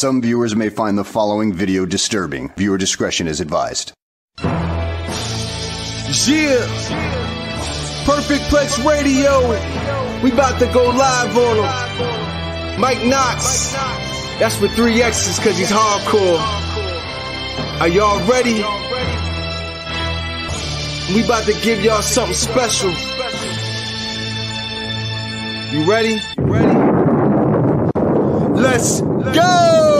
Some viewers may find the following video disturbing. Viewer discretion is advised. Yeah. Perfect Plex Radio. We about to go live on him. Mike Knoxxx. That's with three X's cause he's hardcore. Are y'all ready? We about to give y'all something special. You ready? You ready? Let's go!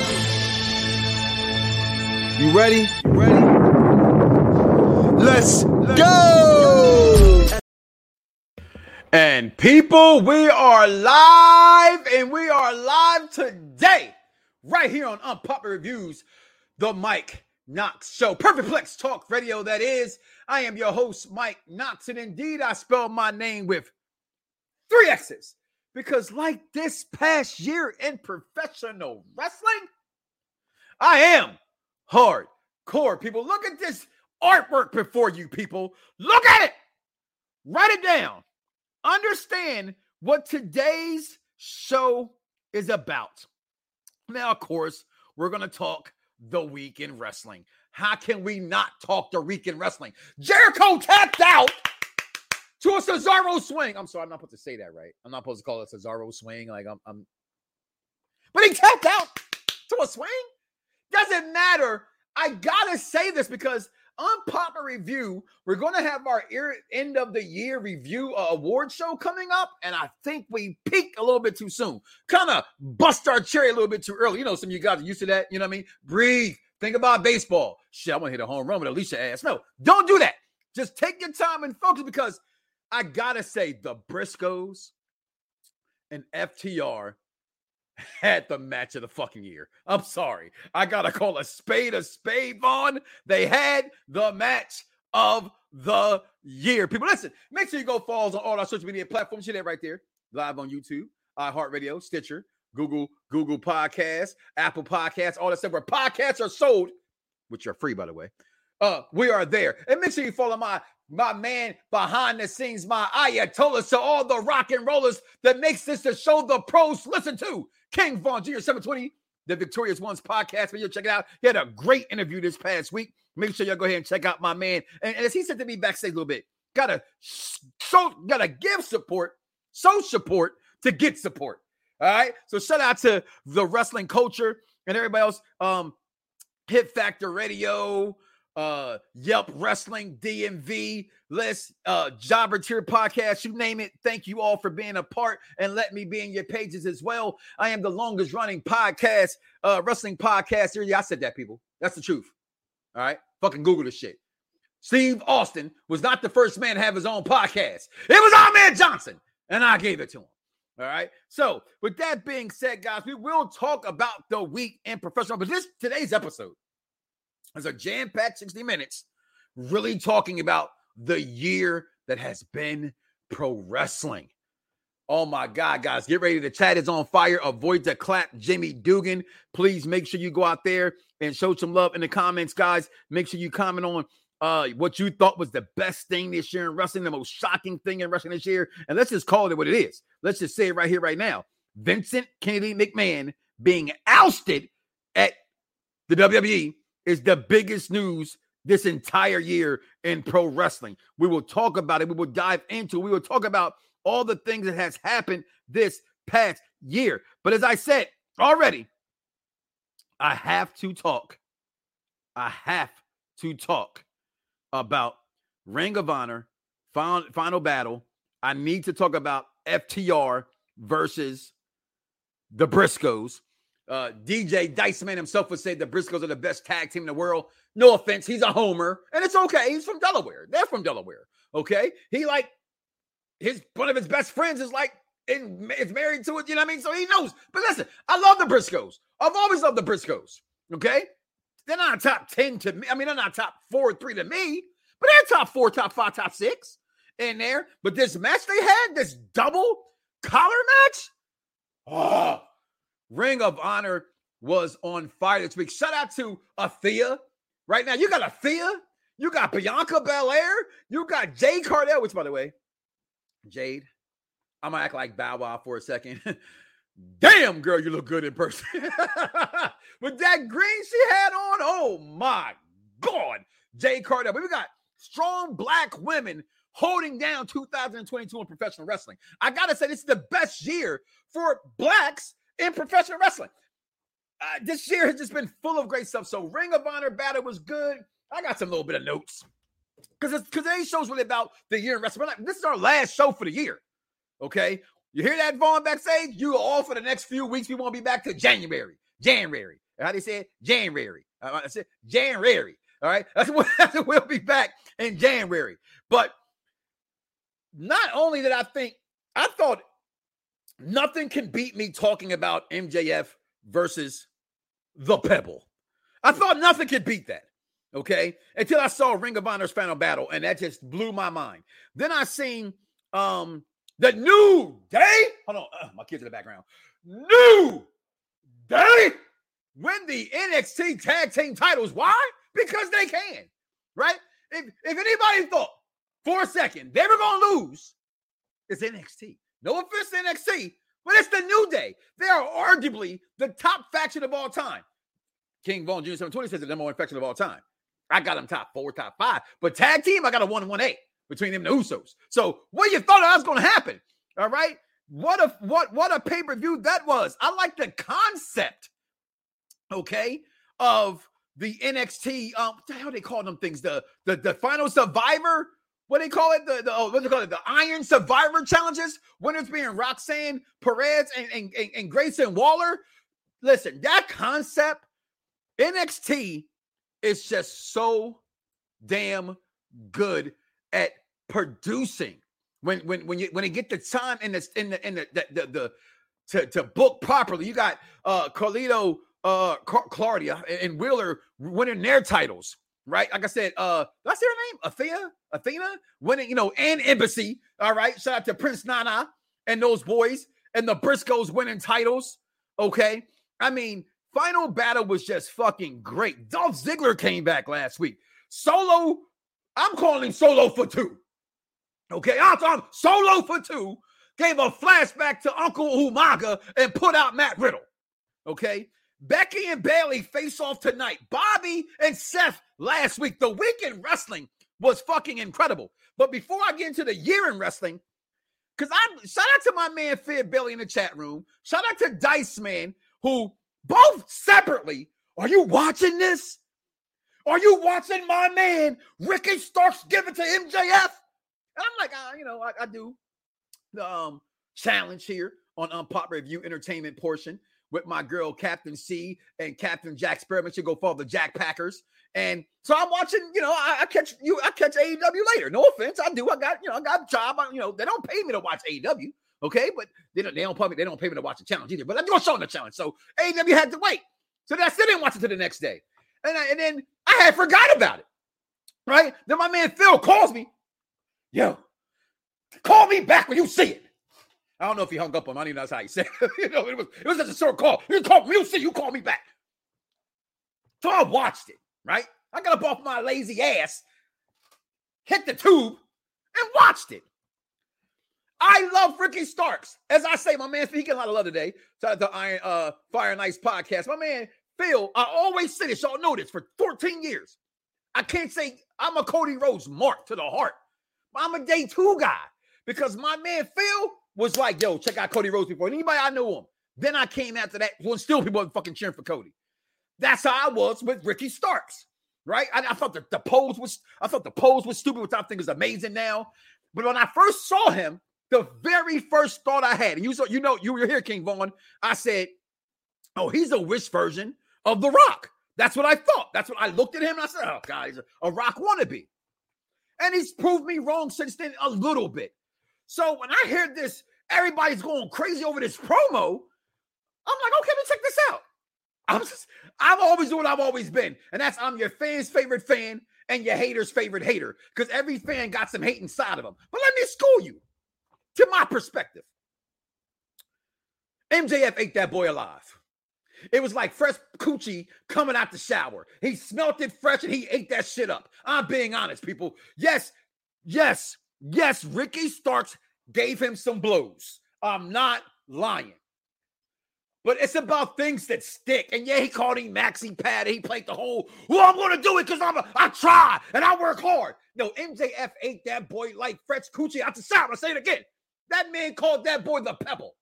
You ready? You ready? Let's go! And people, we are live and we are live today, right here on Unpopular Reviews, the Mike Knoxxx Show. Perfect Plex Talk Radio, that is. I am your host, Mike Knoxxx, and indeed I spell my name with three X's because, like this past year in professional wrestling, I am hardcore. People, look at this artwork before you, people. Look at it. Write it down. Understand what today's show is about. Now, of course, we're going to talk the week in wrestling. How can we not talk the week in wrestling? Jericho tapped out to a Cesaro swing. I'm sorry, I'm not supposed to say that right. I'm not supposed to call it a Cesaro swing. Like I'm, I'm, but he tapped out to a swing. Doesn't matter. I gotta say this because unpopular review. We're going to have our end of the year review uh, award show coming up, and I think we peaked a little bit too soon. Kind of bust our cherry a little bit too early. You know, some of you guys are used to that. You know what I mean? Breathe. Think about baseball. Shit, I want to hit a home run with Alicia ass. No, don't do that. Just take your time and focus because I gotta say the Briscoes and FTR had the match of the fucking year. I'm sorry. I gotta call a spade a spade, Vaughn. They had the match of the year. People, listen, make sure you go follow us on all our social media platforms. See that right there. Live on YouTube, iHeartRadio, Stitcher, Google, Google Podcasts, Apple Podcasts, all that stuff where podcasts are sold, which are free, by the way. Uh, we are there. And make sure you follow my my man behind the scenes, my Ayatollah, so all the rock and rollers that makes this the show the pros listen to. King Vaughn Jr. 720, the Victorious Ones podcast. But you check it out. He had a great interview this past week. Make sure y'all go ahead and check out my man. And, and as he said to me backstage a little bit, gotta show, gotta give support, show support to get support. All right. So shout out to the wrestling culture and everybody else. Um, Hit Factor Radio, uh Yelp Wrestling, DMV, List, uh Jobber Tier Podcast, you name it. Thank you all for being a part and let me be in your pages as well. I am the longest running podcast, uh wrestling podcast here. Yeah, I said that, people. That's the truth. All right. Fucking Google the shit. Steve Austin was not the first man to have his own podcast. It was Ahmed Johnson, and I gave it to him. All right. So, with that being said, guys, we will talk about the week in professional. But this today's episode is a jam-packed 60 minutes, really talking about the year that has been pro wrestling. Oh my God, guys, get ready. The chat is on fire. Avoid the clap, Jimmy Dugan. Please make sure you go out there and show some love in the comments, guys. Make sure you comment on uh, what you thought was the best thing this year in wrestling, the most shocking thing in wrestling this year. And let's just call it what it is. Let's just say it right here, right now. Vincent Kennedy McMahon being ousted at the WWE is the biggest news this entire year in pro wrestling. We will talk about it. We will dive into it. We will talk about all the things that has happened this past year. But as I said already, I have to talk. I have to talk about Ring of Honor, final, final battle. I need to talk about FTR versus the Briscoes. Uh, DJ Diceman himself would say the Briscoes are the best tag team in the world. No offense, he's a homer, and it's okay. He's from Delaware. They're from Delaware. Okay, he like his one of his best friends is like and is married to it. You know what I mean? So he knows. But listen, I love the Briscoes. I've always loved the Briscoes. Okay, they're not top ten to me. I mean, they're not top four, three to me, but they're top four, top five, top six in there. But this match they had, this double collar match, oh, Ring of Honor was on fire this week. Shout out to Athena. Right now, you got Athena, you got Bianca Belair, you got Jade Cargill, which, by the way, Jade, I'm gonna act like Bow Wow for a second. Damn, girl, you look good in person. With that green she had on, oh my God, Jade Cargill. But we got strong black women holding down 2022 in professional wrestling. I gotta say, this is the best year for blacks in professional wrestling. Uh, this year has just been full of great stuff. So, Ring of Honor battle was good. I got some little bit of notes because because today's show's really about the year in wrestling. This is our last show for the year. Okay, you hear that, Vaughn backstage? You all for the next few weeks. We won't be back to January. January. How they say it? January. Uh, I said January. All right, that's what we'll be back in January. But not only did I think, I thought nothing can beat me talking about MJF versus the Pebble. I thought nothing could beat that. Okay. Until I saw Ring of Honor's final battle, and that just blew my mind. Then I seen um the new day. Hold on, uh, my kids in the background. New day win the NXT tag team titles. Why? Because they can, right? If if anybody thought for a second they were gonna lose, it's NXT. No offense to NXT, but it's the New Day. They are arguably the top faction of all time. King Vaughn Jr. 720 says the number one faction of all time. I got them top four, top five. But tag team, I got a one one eight between them and the Usos. So what you thought that was going to happen? All right. What a what what a pay per view that was. I like the concept. Okay, of the NXT. Um, what the hell they call them things? The the the final survivor what do they call it? The, the oh, what do they call it? The Iron Survivor Challenges. Winners being Roxanne Perez and, and, and, and Grayson Waller. Listen, that concept, NXT is just so damn good at producing. When when when you when they get the time in the in the in the the, the, the to, to book properly, you got uh Carlito uh Claudio and Wheeler winning their titles right? Like I said, uh, did I say her name? Athena, Athena, winning, you know, and Embassy. All right. Shout out to Prince Nana and those boys and the Briscoes winning titles. Okay. I mean, final battle was just fucking great. Dolph Ziggler came back last week. Solo, I'm calling solo for two. Okay, I'm solo for two. Gave a flashback to Uncle Umaga and put out Matt Riddle. Okay, Becky and Bayley face off tonight. Bobby and Seth last week. The week in wrestling was fucking incredible. But before I get into the year in wrestling, because I shout out to my man Fid Billy in the chat room. Shout out to Dice Man, who both separately. Are you watching this? Are you watching my man Ricky Starks give it to MJF? And I'm like, uh, you know, I, I do the um, challenge here on Unpopular Review Entertainment portion with my girl Captain C and Captain Jack Spearman. Should go follow the Jack Packers. And so I'm watching, you know, I, I, catch you, I catch AEW later. No offense, I do. I got, you know, I got a job. I, you know, they don't pay me to watch AEW, okay? But they don't, they don't pay me, they don't pay me to watch the challenge either. But I'm going to show them the challenge. So AEW had to wait. So then I still didn't watch it to the next day. And, I, and then I had forgot about it. Right? Then my man Phil calls me. Yo, call me back when you see it. I don't know if he hung up on me. I don't even know how he said it. you know, it was it was just a short call. You call me, you see, you call me back. So I watched it, right? I got up off my lazy ass, hit the tube, and watched it. I love Ricky Starks. As I say, my man, speaking a lot of love today. Shout out to Iron uh, Fire and Ice podcast. My man, Phil, I always say this. Y'all know this for 14 years. I can't say I'm a Cody Rhodes mark to the heart. I'm a day two guy because my man Phil was like, yo, check out Cody Rhodes before anybody I know him. Then I came after that when still people weren't fucking cheering for Cody. That's how I was with Ricky Starks, right? I, I thought the, the pose was I thought the pose was stupid, which I think is amazing now. But when I first saw him, the very first thought I had, and you saw, you know, you were here, King Vaughn. I said, "Oh, he's a wish version of The Rock." That's what I thought. That's what I looked at him and I said, "Oh God, he's a, a Rock wannabe," and he's proved me wrong since then a little bit. So when I hear this everybody's going crazy over this promo. I'm like, okay, let me check this out. I'm just, I'm always doing what I've always been, and that's I'm your fan's favorite fan and your hater's favorite hater because every fan got some hate inside of them. But let me school you to my perspective. MJF ate that boy alive. It was like fresh coochie coming out the shower. He smelt it fresh and he ate that shit up. I'm being honest, people. Yes, yes, yes, Ricky Starks gave him some blows. I'm not lying. But it's about things that stick. And yeah, he called him Maxi Pad. He played the whole, well, I'm going to do it because I'm a, I try and I work hard. No, MJF ate that boy like fresh coochie out the shower. I say it again. That man called that boy the pebble.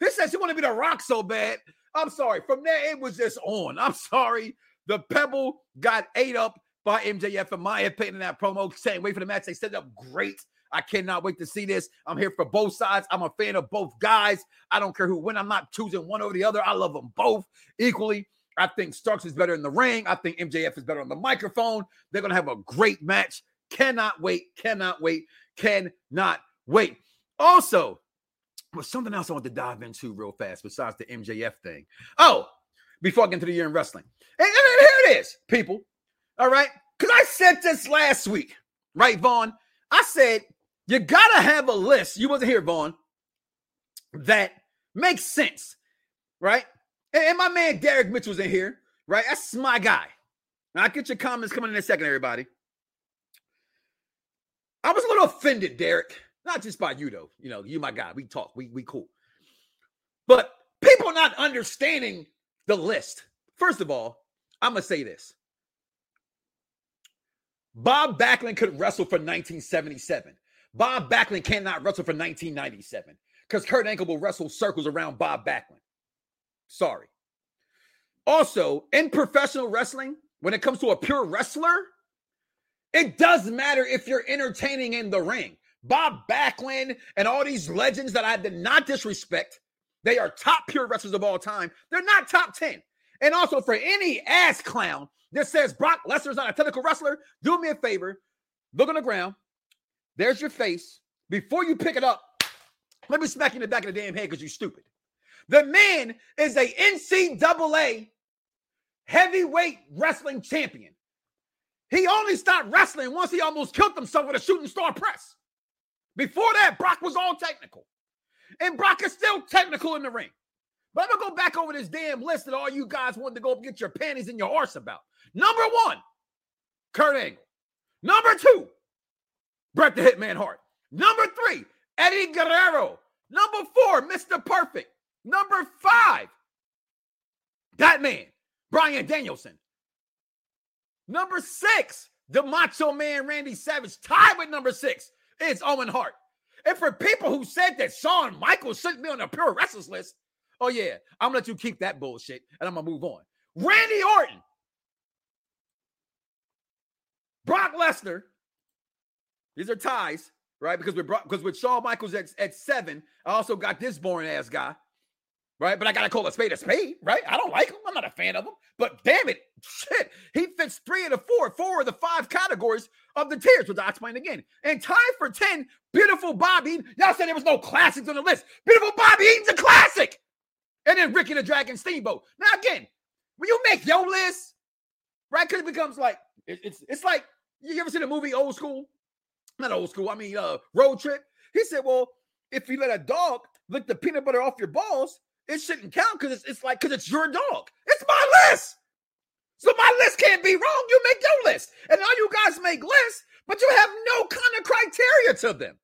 He says he want to be the rock so bad. I'm sorry. From there, it was just on. I'm sorry. The pebble got ate up by MJF, in my opinion, in that promo. Saying wait for the match. They set up great. I cannot wait to see this. I'm here for both sides. I'm a fan of both guys. I don't care who win. I'm not choosing one over the other. I love them both equally. I think Starks is better in the ring. I think MJF is better on the microphone. They're going to have a great match. Cannot wait. Cannot wait. Cannot wait. Also, was something else I want to dive into real fast besides the MJF thing. Oh, before I get into the year in wrestling. And, and here it is, people. All right. Because I said this last week, right, Vaughn? I said you gotta have a list. You wasn't here, Vaughn. That makes sense, right? And, my man Derek Mitchell's in here, right? That's my guy. Now, I'll get your comments coming in a second, everybody. I was a little offended, Derek. Not just by you, though. You know, you my guy. We talk. We we cool. But people not understanding the list. First of all, I'm gonna say this. Bob Backlund could wrestle for 1977. Bob Backlund cannot wrestle for 1997 because Kurt Angle will wrestle circles around Bob Backlund. Sorry. Also, in professional wrestling, when it comes to a pure wrestler, it does matter if you're entertaining in the ring. Bob Backlund and all these legends that I did not disrespect, they are top pure wrestlers of all time. They're not top 10. And also, for any ass clown that says Brock Lesnar's not a technical wrestler, do me a favor, look on the ground, there's your face. Before you pick it up, let me smack you in the back of the damn head because you're stupid. The man is a NCAA heavyweight wrestling champion. He only stopped wrestling once he almost killed himself with a shooting star press. Before that, Brock was all technical. And Brock is still technical in the ring. But I'm gonna go back over this damn list that all you guys wanted to go get your panties in your arse about. Number one, Kurt Angle. Number two, Bret the Hitman Hart. Number three, Eddie Guerrero. Number four, Mr. Perfect. Number five, that man, Bryan Danielson. Number six, the Macho Man Randy Savage, tied with number six, is Owen Hart. And for people who said that Shawn Michaels shouldn't be on the pure wrestlers list, oh yeah, I'm gonna let you keep that bullshit and I'm gonna move on. Randy Orton, Brock Lesnar, these are ties, right? Because with because with Shawn Michaels at, at seven, I also got this boring ass guy, right? But I gotta call a spade a spade, right? I don't like him. I'm not a fan of him. But damn it, shit, he fits three of the four, four of the five categories of the tiers, which I'll explain again. And time for 10, beautiful Bobby. Y'all said there was no classics on the list. Beautiful Bobby Eaton's a classic. And then Ricky the Dragon Steamboat. Now, again, when you make your list, right? Because it becomes like it's it's like you ever seen the movie Old School? Not old school, I mean uh road trip. He said, Well, if you let a dog lick the peanut butter off your balls, it shouldn't count because it's, it's like because it's your dog. It's my list. So my list can't be wrong. You make your list. And all you guys make lists, but you have no kind of criteria to them.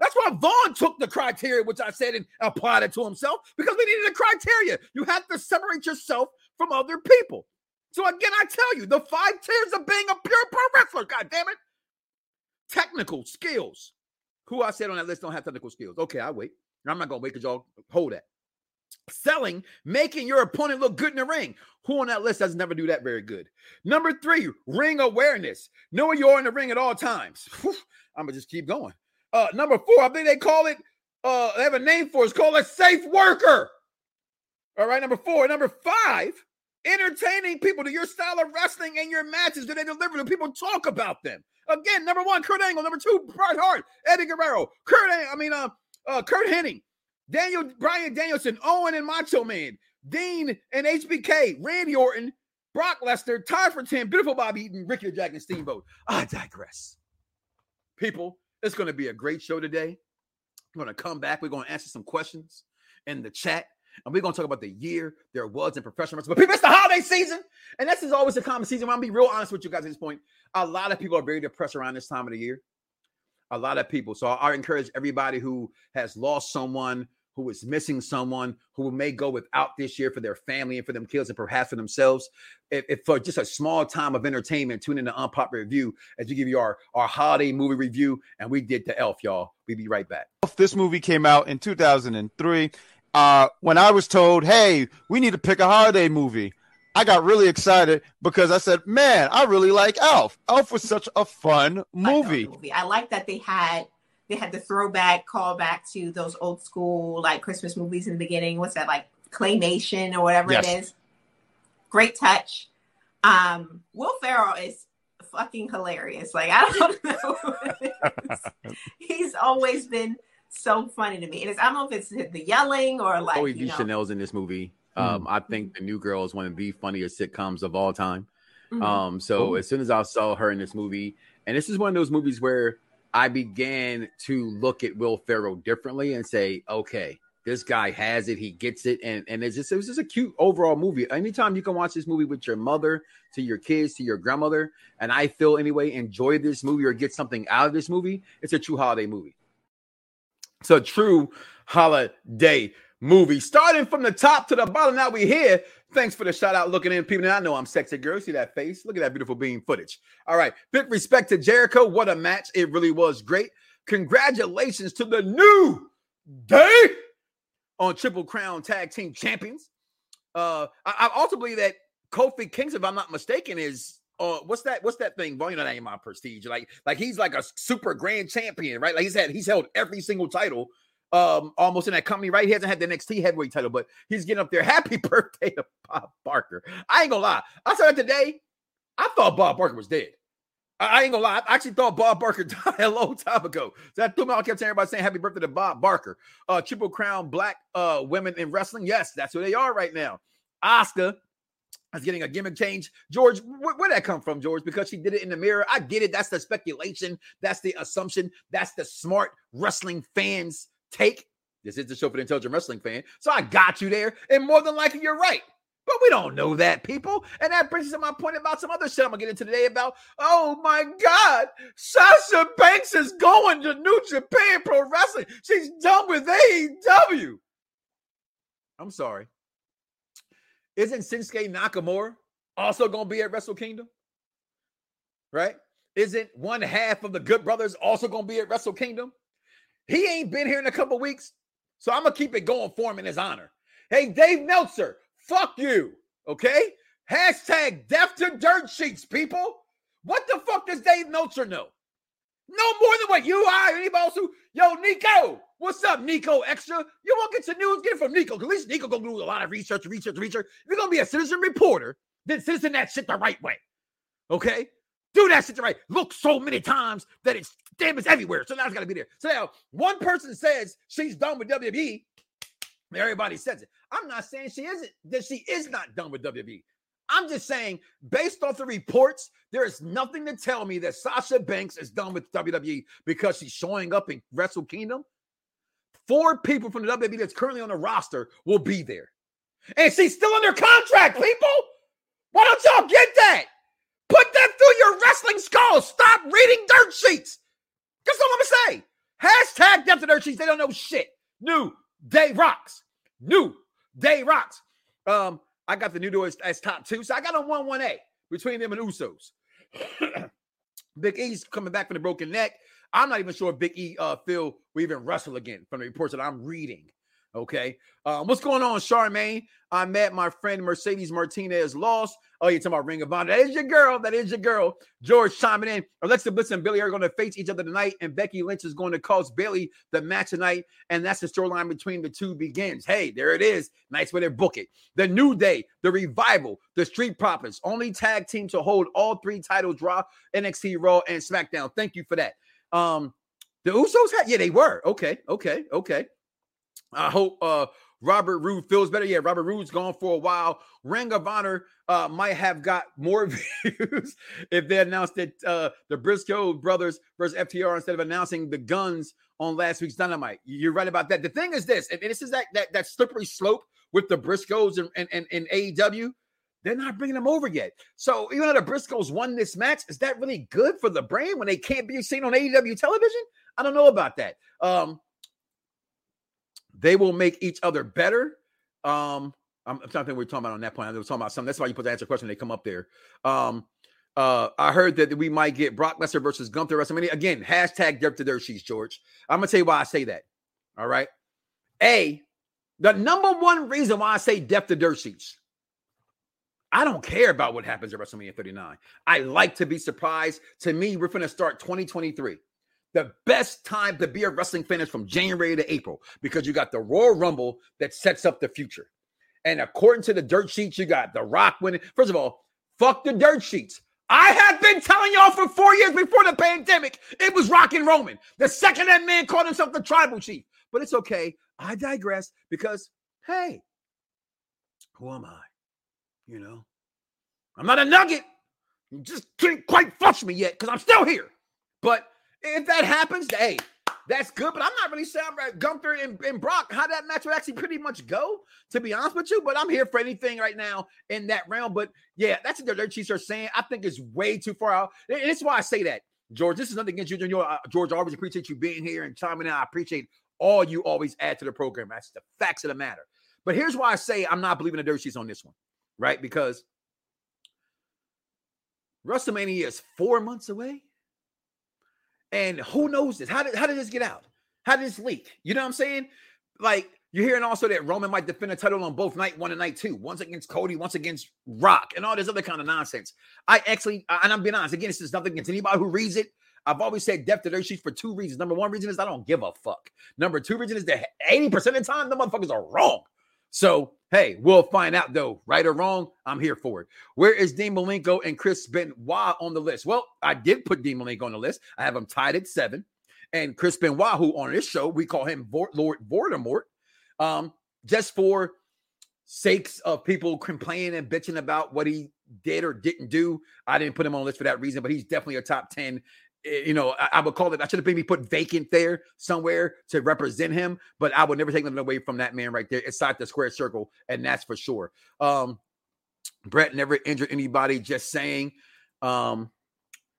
That's why Vaughn took the criteria, which I said, and applied it to himself because we needed a criteria. You have to separate yourself from other people. So again, I tell you, the five tiers of being a pure pro wrestler. God damn it. Technical skills. Who I said on that list don't have technical skills. Okay, I wait. I'm not gonna wait because y'all hold that. Selling, making your opponent look good in the ring. Who on that list doesn't never do that very good? Number three, ring awareness. Knowing you are in the ring at all times. Whew, I'm gonna just keep going. Uh, number four, I think they call it. Uh, they have a name for it. It's called a safe worker. All right, number four. Number five, entertaining people to your style of wrestling and your matches. Do they deliver? Do people talk about them? Again, number one, Kurt Angle. Number two, Bret Hart, Eddie Guerrero, Kurt. I mean, uh, uh, Curt Hennig, Daniel Bryan Danielson, Owen and Macho Man, Dean and HBK, Randy Orton, Brock Lesnar, Ty for 10, Beautiful Bobby Eaton, Ricky Jack and Steamboat. I digress. People, it's going to be a great show today. We're going to come back. We're going to answer some questions in the chat. And we're to talk about the year there was in professional wrestling. But people, it's the holiday season. And this is always a common season. I'm to be real honest with you guys at this point. A lot of people are very depressed around this time of the year. A lot of people. So I encourage everybody who has lost someone, who is missing someone who may go without this year for their family and for them kids and perhaps for themselves. If, if, for just a small time of entertainment, tune in to Unpopular Review as we give you our, our holiday movie review. And we did the Elf, y'all. We'll be right back. This movie came out in 2003. Uh, when I was told, hey, we need to pick a holiday movie, I got really excited because I said, man, I really like Elf. Elf was such a fun movie. I, movie. I like that they had they had the throwback callback to those old school like Christmas movies in the beginning. What's that like claymation or whatever yes. it is? Great touch. Um, Will Ferrell is fucking hilarious. Like I don't know. He's always been so funny to me. And it's, I don't know if it's the yelling or like Zooey Deschanel's in this movie. Um, mm. I think The New Girl is one of the funniest sitcoms of all time. Mm-hmm. Um, so Ooh. as soon as I saw her in this movie, and this is one of those movies where I began to look at Will Ferrell differently and say, okay, this guy has it, he gets it, and and it's just it was just a cute overall movie. Anytime you can watch this movie with your mother, to your kids, to your grandmother, and I feel anyway enjoy this movie or get something out of this movie, it's a true holiday movie. It's a true holiday movie. Starting from the top to the bottom, now we here. Thanks for the shout out looking in, people. I know I'm sexy girl. See that face? Look at that beautiful beam footage. All right. Big respect to Jericho. What a match. It really was great. Congratulations to the new day on Triple Crown Tag Team Champions. Uh, I, I also believe that Kofi Kingston, if I'm not mistaken, is uh, what's that? What's that thing? Well, you know, that ain't my prestige. Like, like he's like a super grand champion, right? Like he's had he's held every single title um almost in that company, right? He hasn't had the NXT heavyweight title, but he's getting up there. Happy birthday to Bob Barker. I ain't gonna lie. I saw that today. I thought Bob Barker was dead. I, ain't gonna lie. I actually thought Bob Barker died a long time ago. So that threw me. I kept saying everybody saying happy birthday to Bob Barker. Uh Triple Crown Black uh women in wrestling. Yes, that's who they are right now. Asuka is getting a gimmick change. George, where, where'd that come from, George? Because she did it in the mirror. I get it. That's the speculation. That's the assumption. That's the smart wrestling fans take. This is the show for the intelligent wrestling fan. So I got you there. And more than likely, you're right. But we don't know that, people. And that brings us to my point about some other shit I'm gonna get into today about. Oh my God, Sasha Banks is going to New Japan Pro Wrestling. She's done with AEW. I'm sorry. Isn't Shinsuke Nakamura also gonna be at Wrestle Kingdom? Right? Isn't one half of the Good Brothers also gonna be at Wrestle Kingdom? He ain't been here in a couple weeks, so I'm gonna keep it going for him in his honor. Hey, Dave Meltzer, fuck you. Okay? Hashtag death to dirt sheets, people. What the fuck does Dave Meltzer know? No more than what you are. Anybody else who, yo, Nico, what's up, Nico Extra? You want to get your news? Get from Nico. At least Nico gonna do a lot of research, research, research. If you're gonna be a citizen reporter, then citizen that shit the right way. Okay? do that shit the right. Look so many times that it's damn it's everywhere. So now it's got to be there. So now one person says she's done with WWE. Everybody says it. I'm not saying she isn't, that she is not done with WWE. I'm just saying, based off the reports, there is nothing to tell me that Sasha Banks is done with WWE because she's showing up in Wrestle Kingdom. Four people from the WWE that's currently on the roster will be there. And she's still under contract, people. Why don't y'all get that? Put that through your wrestling skull. Stop reading dirt sheets. That's all I'm gonna say. Hashtag death to dirt sheets. They don't know shit. New day rocks. New day rocks. Um, I got the new door as, as top two, so I got a one one A between them and Usos. Big E's coming back from the broken neck. I'm not even sure if Big E uh Phil will even wrestle again from the reports that I'm reading. Okay. Um, what's going on, Charmaine? I met my friend Mercedes Martinez lost. Oh, you're talking about Ring of Honor. That is your girl. That is your girl. George chiming in. Alexa Bliss and Bayley are going to face each other tonight, and Becky Lynch is going to cost Bayley the match tonight, and that's the storyline between the two begins. Hey, there it is. Nice way to book it. The New Day, the Revival, the Street Profits, only tag team to hold all three titles: Raw, NXT, Raw, and SmackDown. Thank you for that. Um, the Usos had, yeah, they were. Okay, okay, okay. I hope uh Robert Roode feels better. Yeah, Robert Roode's gone for a while. Ring of Honor uh, might have got more views if they announced that uh, the Briscoe brothers versus FTR instead of announcing the guns on last week's Dynamite. You're right about that. The thing is this, and this is that that, that slippery slope with the Briscoes and, and, and, and AEW. They're not bringing them over yet. So even though the Briscoes won this match, is that really good for the brand when they can't be seen on AEW television? I don't know about that. Um, they will make each other better. Um, I'm, I'm trying to think we're talking about on that point. I was talking about something. That's why you put the answer question. They come up there. Um, uh, I heard that we might get Brock Lesnar versus Gunther WrestleMania again. Hashtag dirt to dirt George. I'm gonna tell you why I say that. All right. A, the number one reason why I say depth to dirt sheets. I don't care about what happens at WrestleMania 39. I like to be surprised. To me, we're going to start 2023 the best time to be a wrestling fan is from January to April because you got the Royal Rumble that sets up the future. And according to the dirt sheets, you got The Rock winning. First of all, fuck the dirt sheets. I have been telling y'all for four years before the pandemic, it was Rock and Roman. The second that man called himself the tribal chief. But it's okay. I digress because, hey, who am I? You know, I'm not a nugget. You just can't quite flush me yet because I'm still here. But if that happens, hey, that's good. But I'm not really sure about Gunther and, and Brock, how that match would actually pretty much go, to be honest with you. But I'm here for anything right now in that realm. But yeah, that's what the dirt are saying. I think it's way too far out. And it's why I say that, George. This is nothing against you, George. Uh, George, I always appreciate you being here and chiming in. I appreciate all you always add to the program. That's the facts of the matter. But here's why I say I'm not believing the dirt sheets on this one, right? Because WrestleMania is four months away. And who knows this? How did how did this get out? How did this leak? You know what I'm saying? Like you're hearing also that Roman might defend a title on both night one and night two, once against Cody, once against Rock, and all this other kind of nonsense. I actually, and I'm being honest, again, this is nothing against anybody who reads it. I've always said depth of their sheets for two reasons. Number one reason is I don't give a fuck. Number two reason is that 80% of the time, the motherfuckers are wrong. So, hey, we'll find out though, right or wrong. I'm here for it. Where is Dean Malenko and Chris Benoit on the list? Well, I did put Dean Malenko on the list. I have him tied at seven. And Chris Benoit, who on this show, we call him Lord Voldemort, um, just for sakes of people complaining and bitching about what he did or didn't do. I didn't put him on the list for that reason, but he's definitely a top 10 Eh, you know, I, I, would call it. I should have maybe put vacant there somewhere to represent him, but I would never take nothing away from that man right there inside the square circle, and that's for sure. Um, Brett never injured anybody. Just saying, um,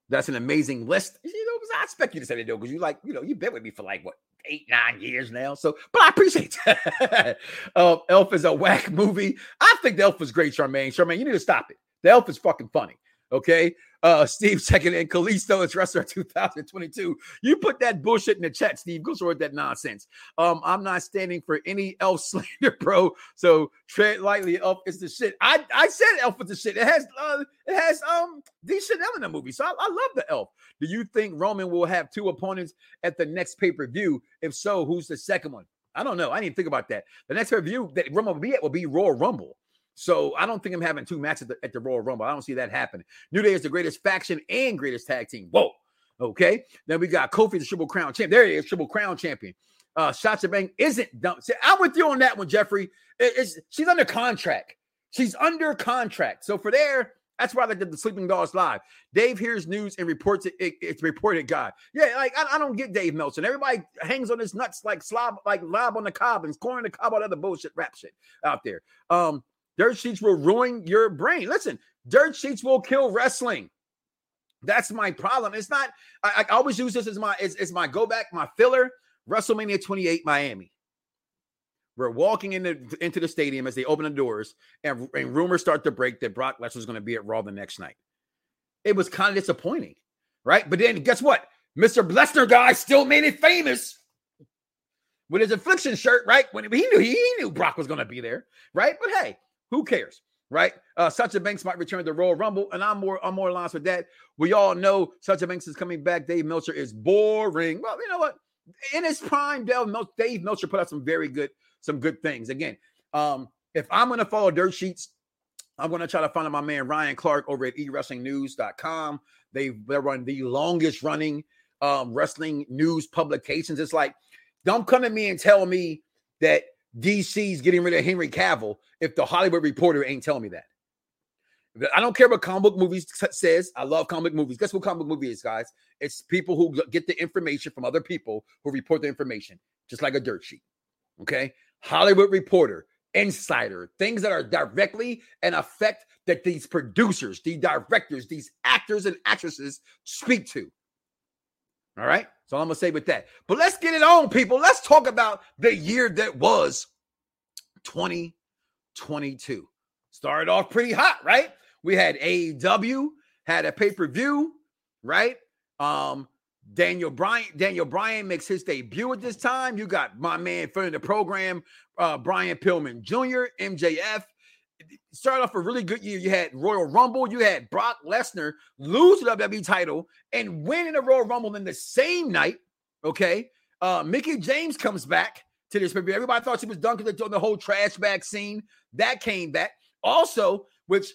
that's an amazing list. You know, I expect you to say that though, because you like, you know, you've been with me for like what eight, nine years now. So, but I appreciate uh, Elf is a whack movie. I think the Elf is great, Charmaine. Charmaine, you need to stop it. The Elf is fucking funny. Okay. Uh, Steve checking in. Kalisto is wrestler 2022. You put that bullshit in the chat, Steve. Go with that nonsense. Um, I'm not standing for any elf slander, bro. So tread lightly. Elf is the shit. I, I said elf is the shit. It has uh, it has um decent in the movie. So I, I love the elf. Do you think Roman will have two opponents at the next pay-per-view? If so, who's the second one? I don't know. I didn't think about that. The next pay-per-view that Roman will be at will be Royal Rumble. So I don't think I'm having two matches at the, at the Royal Rumble. I don't see that happening. New Day is the greatest faction and greatest tag team. Whoa. Okay. Then we got Kofi, the Triple Crown champ. There he is, Triple Crown champion. Uh, Sasha Bang isn't done. See, I'm with you on that one, Jeffrey. It, it's, she's under contract. She's under contract. So for there, that's why they did the Sleeping Dogs live. Dave hears news and reports it. it it's reported God. Yeah, like I, I, don't get Dave Meltzer. Everybody hangs on his nuts like slob, like lob on the cob and corn the cob, all other bullshit rap shit out there. Um, Dirt sheets will ruin your brain. Listen, dirt sheets will kill wrestling. That's my problem. It's not. I, I always use this as my as, as my go back, my filler. WrestleMania 28, Miami. We're walking into into the stadium as they open the doors, and, and rumors start to break that Brock Lesnar is going to be at Raw the next night. It was kind of disappointing, right? But then guess what? Mr. Lesnar guy still made it famous with his affliction shirt, right? When he knew he knew Brock was going to be there, right? But hey, who cares? Right? Uh, Sasha Banks might return to Royal Rumble, and I'm more I'm more aligned with that. We all know Sasha Banks is coming back. Dave Meltzer is boring. Well, you know what? In his prime, Dave, Mel- Dave Meltzer put out some very good some good things. Again, um, if I'm to follow dirt sheets, I'm to try to find my man Ryan Clark over at eWrestlingNews.com. They they run the longest running um, wrestling news publications. It's like, don't come to me and tell me that DC's getting rid of Henry Cavill if the Hollywood Reporter ain't telling me that. I don't care what comic book movies says. I love comic movies. Guess what comic book movie is, guys? It's people who get the information from other people who report the information, just like a dirt sheet. Okay, Hollywood Reporter, Insider, things that are directly and affect that these producers, the directors, these actors and actresses speak to. All right, so I'm gonna say with that. But let's get it on, people. Let's talk about the year that was 2022. Started off pretty hot, right? We had AEW, had a pay-per-view, right? Um, Daniel Bryan, Daniel Bryan makes his debut at this time. You got my man in the program, uh, Brian Pillman Jr., MJF. Started off a really good year. You had Royal Rumble, you had Brock Lesnar lose the WWE title and win in the Royal Rumble in the same night. Okay. Uh, Mickie James comes back to this movie. Everybody thought she was done because they the whole trash bag scene. That came back. Also, which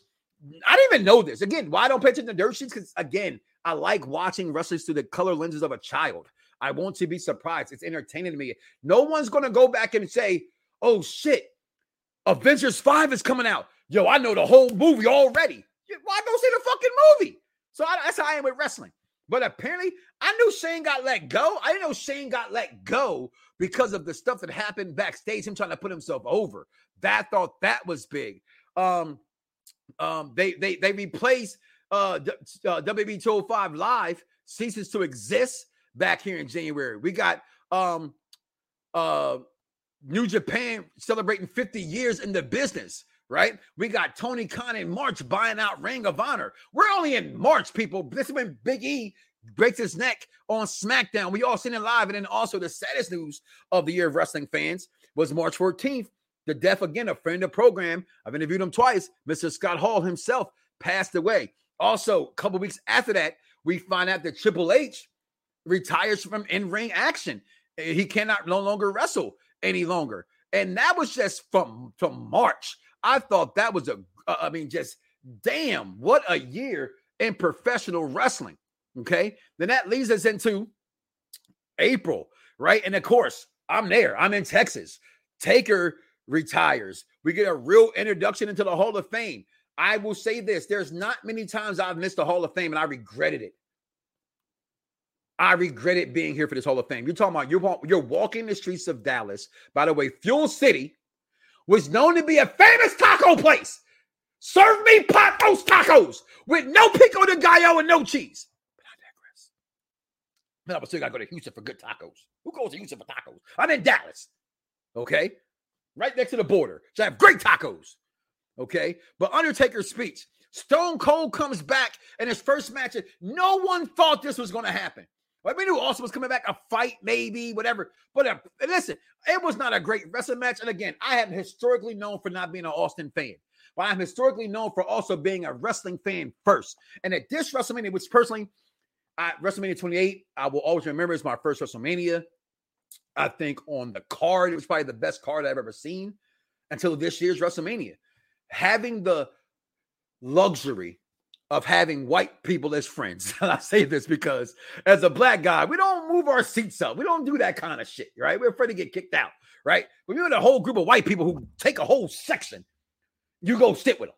I didn't even know this. Again, why I don't pay attention to dirt sheets? Because again, I like watching wrestlers through the color lenses of a child. I want to be surprised. It's entertaining to me. No one's gonna go back and say, "Oh shit, Avengers Five is coming out." Yo, I know the whole movie already. Why go see the fucking movie? So I, that's how I am with wrestling. But apparently, I knew Shane got let go. I didn't know Shane got let go because of the stuff that happened backstage, him trying to put himself over. That thought that was big. Um, um, they they they replaced uh, uh WB 205 Live ceases to exist back here in January. We got um uh New Japan celebrating 50 years in the business, right? We got Tony Khan in March buying out Ring of Honor. We're only in March, people. This is when Big E breaks his neck on SmackDown. We all seen it live. And then also the saddest news of the year of wrestling fans was March 14th. The death again, a friend of program. I've interviewed him twice. Mr. Scott Hall himself passed away. Also, a couple weeks after that, we find out that Triple H retires from in-ring action. He cannot no longer wrestle any longer. And that was just from from March. I thought that was a I mean just damn, what a year in professional wrestling. Okay? Then that leads us into April, right? And of course, I'm there. I'm in Texas. Taker retires. We get a real introduction into the Hall of Fame. I will say this there's not many times I've missed the Hall of Fame and I regretted it. I regretted being here for this Hall of Fame. You're talking about you're, you're walking the streets of Dallas. By the way, Fuel City was known to be a famous taco place. Serve me pot roast tacos with no pico de gallo and no cheese. But I digress. Man, I still got to go to Houston for good tacos. Who goes to Houston for tacos? I'm in Dallas. Okay. Right next to the border. So I have great tacos. Okay. But Undertaker's speech, Stone Cold comes back in his first match. No one thought this was going to happen. Like we knew Austin was coming back, a fight, maybe, whatever. But uh, listen, it was not a great wrestling match. And again, I am historically known for not being an Austin fan, but I'm historically known for also being a wrestling fan first. And at this WrestleMania, which personally, I, WrestleMania 28, I will always remember as my first WrestleMania. I think on the card, it was probably the best card I've ever seen until this year's WrestleMania having the luxury of having white people as friends. I say this because as a black guy, we don't move our seats up. We don't do that kind of shit, right? We're afraid to get kicked out, right? When you're in a whole group of white people who take a whole section, you go sit with them.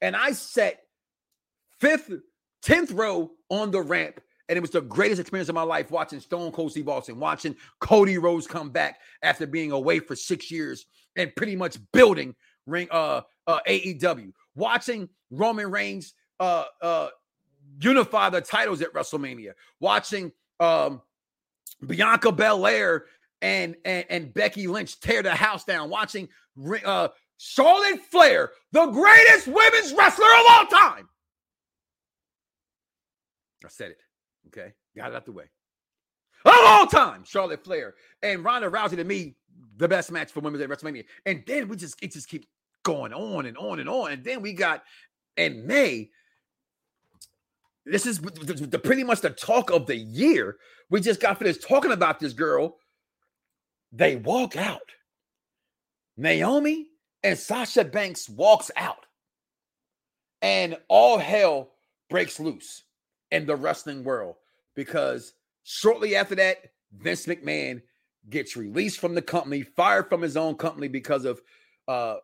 And I sat fifth, 10th row on the ramp. And it was the greatest experience of my life watching Stone Cold Steve Austin, watching Cody Rhodes come back after being away for six years and pretty much building ring uh uh AEW, watching Roman Reigns uh uh unify the titles at WrestleMania, watching um Bianca Belair and, and and Becky Lynch tear the house down, watching uh Charlotte Flair, the greatest women's wrestler of all time. I said it. Okay. Got it out the way. Of all time, Charlotte Flair and Ronda Rousey to me, the best match for women at WrestleMania. And then we just it just keeps going on and on and on. And then we got in May. This is the, the, pretty much the talk of the year. We just got finished talking about this girl. They walk out. Naomi and Sasha Banks walks out. And all hell breaks loose in the wrestling world because shortly after that, Vince McMahon gets released from the company, fired from his own company because of uh,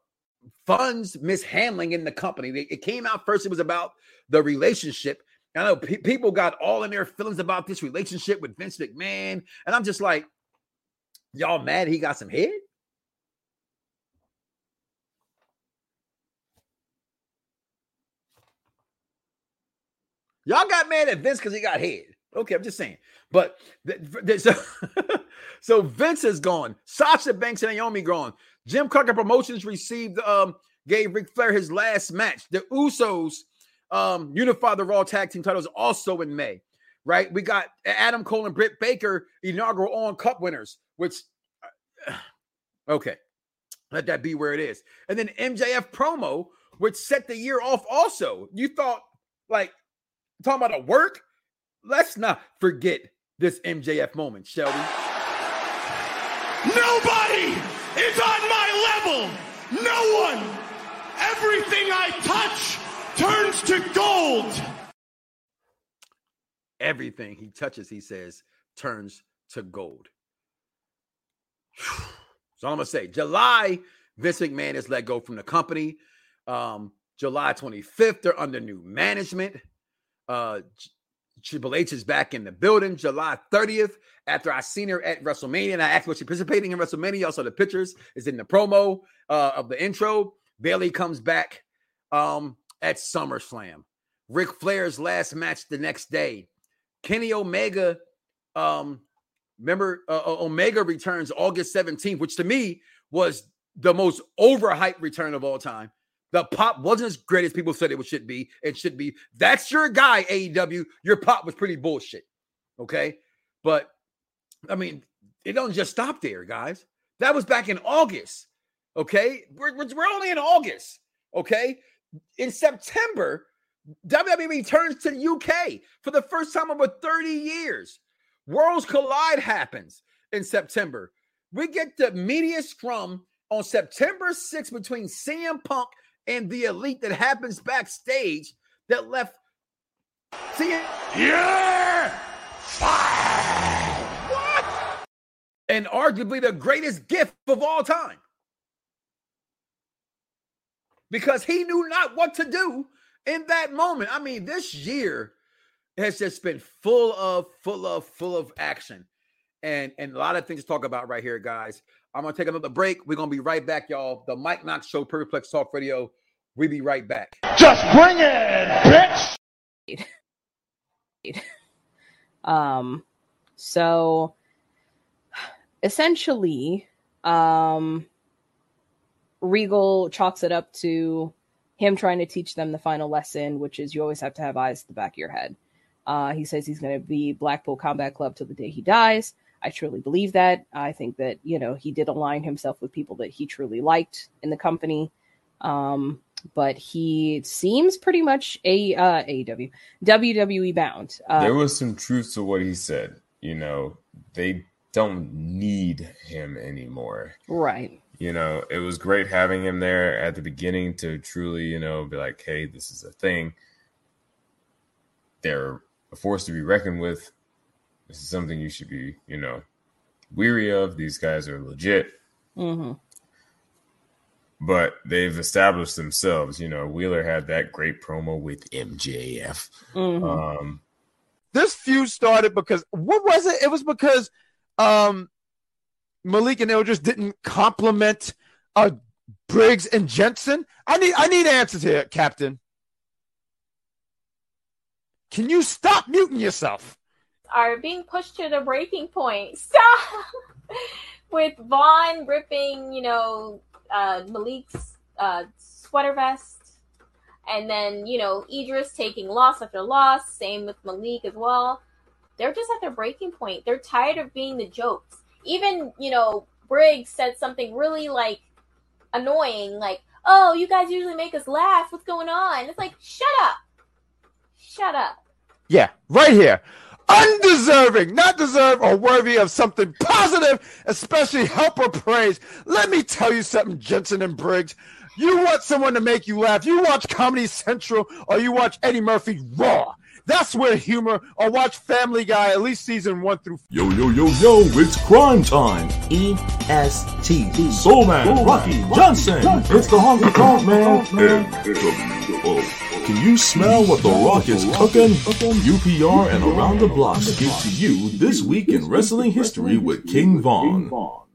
funds mishandling in the company. It came out first, it was about the relationship. I know pe- people got all in their feelings about this relationship with Vince McMahon. And I'm just like, y'all mad he got some head? Y'all got mad at Vince because he got head. Okay, I'm just saying. But th- th- so, so Vince is gone. Sasha Banks and Naomi gone. Jim Crockett Promotions received um gave Ric Flair his last match. The Usos um unified the Raw Tag Team titles also in May. Right? We got Adam Cole and Britt Baker inaugural Owen Cup winners, which okay. Let that be where it is. And then MJF promo, which set the year off also. You thought like talking about a work? Let's not forget this MJF moment, Shelby. Nobody is on my level. No one. Everything I touch turns to gold. Everything he touches, he says, turns to gold. So I'm gonna say July, Vince McMahon is let go from the company. Um, July 25th, they're under new management. Uh, Triple H is back in the building July 30th after I seen her at WrestleMania and I asked was she participating in WrestleMania. Also, the pictures is in the promo uh, of the intro. Bayley comes back um, at SummerSlam. Ric Flair's last match the next day. Kenny Omega, um, remember uh, Omega returns August 17th, which to me was the most overhyped return of all time. The pop wasn't as great as people said it should be. It should be. That's your guy, AEW. Your pop was pretty bullshit. Okay. But I mean, it doesn't just stop there, guys. That was back in August. Okay. We're, we're only in August. Okay. In September, WWE returns to the UK for the first time over 30 years. Worlds Collide happens in September. We get the media scrum on September 6th between CM Punk and the elite that happens backstage that left. See, You're fired. what? And arguably the greatest gift of all time. Because he knew not what to do in that moment. I mean, this year has just been full of, full of, full of action. And, and a lot of things to talk about right here, guys. I'm gonna take another break. We're gonna be right back, y'all. The Mike Knoxxx Show, Perfect Plex Talk Radio. We'll be right back. Just bring it, bitch. um so essentially um regal chalks it up to him trying to teach them the final lesson which is you always have to have eyes at the back of your head uh he says he's going to be blackpool combat club till the day he dies i truly believe that i think that you know he did align himself with people that he truly liked in the company um but he seems pretty much a uh AEW WWE bound. Uh, there was some truth to what he said. You know, they don't need him anymore. right. You know, it was great having him there at the beginning to truly, you know, be like, hey, this is a thing. They're a force to be reckoned with. This is something you should be, you know, weary of. These guys are legit. hmm but they've established themselves. You know, Wheeler had that great promo with MJF. hmm Um, this feud started because what was it? It was because um Malik and Eldridge didn't compliment uh Briggs and Jensen. I need I need answers here, Captain. Can you stop muting yourself? are being pushed to the breaking point. Stop! With Vaughn ripping, you know, uh, Malik's uh, sweater vest. And then, you know, Edris taking loss after loss. Same with Malik as well. They're just at their breaking point. They're tired of being the jokes. Even, you know, Briggs said something really, like, annoying. Like, oh, you guys usually make us laugh. What's going on? It's like, shut up. Shut up. Yeah, right here. Undeserving, not deserved or worthy of something positive, especially help or praise. Let me tell you something, Jensen and Briggs. You want someone to make you laugh. You watch Comedy Central or you watch Eddie Murphy Raw. That's where humor, or watch Family Guy at least season one through. Yo, yo, yo, yo, it's crime time. EST. Soul Man, Rocky Johnson. It's the honky tonk man. NWO. Can you smell what The Rock is cooking? UPR and Around the Blocks give to you This Week in Wrestling History with King Vaughn. All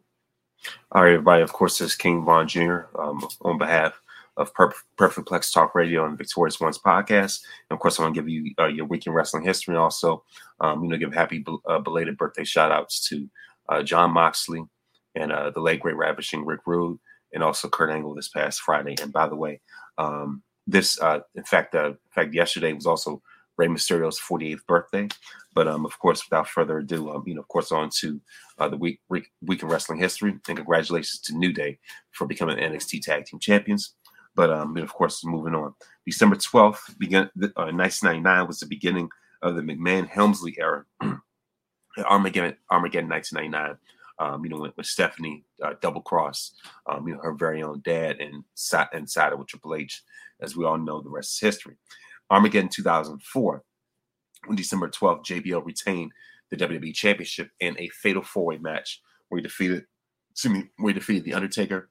right, everybody. Of course, this is King Vaughn Jr. Um, on behalf of Perf- Perfect Plex Talk Radio and Victorious Ones podcast. And of course, I want to give you uh, your week in wrestling history also, um, you know, give happy bel- uh, belated birthday shout outs to uh, Jon Moxley and uh, the late great ravishing Rick Rude and also Kurt Angle this past Friday. And by the way, um, this, uh, in fact, uh, in fact, yesterday was also Rey Mysterio's 48th birthday. But um, of course, without further ado, um, you know, of course, on to uh, the week, week week in wrestling history, and congratulations to New Day for becoming NXT Tag Team Champions. But um, of course, moving on, December 12th, began uh, 1999 was the beginning of the McMahon Helmsley era. Armageddon, Armageddon 1999. Um, you know, with, with Stephanie uh, double cross, um, you know, her very own dad and sat and saddle with Triple H. As we all know, the rest is history. Armageddon 2004, on December 12th, JBL retained the WWE Championship in a fatal four-way match where he defeated, excuse me, where he defeated The Undertaker,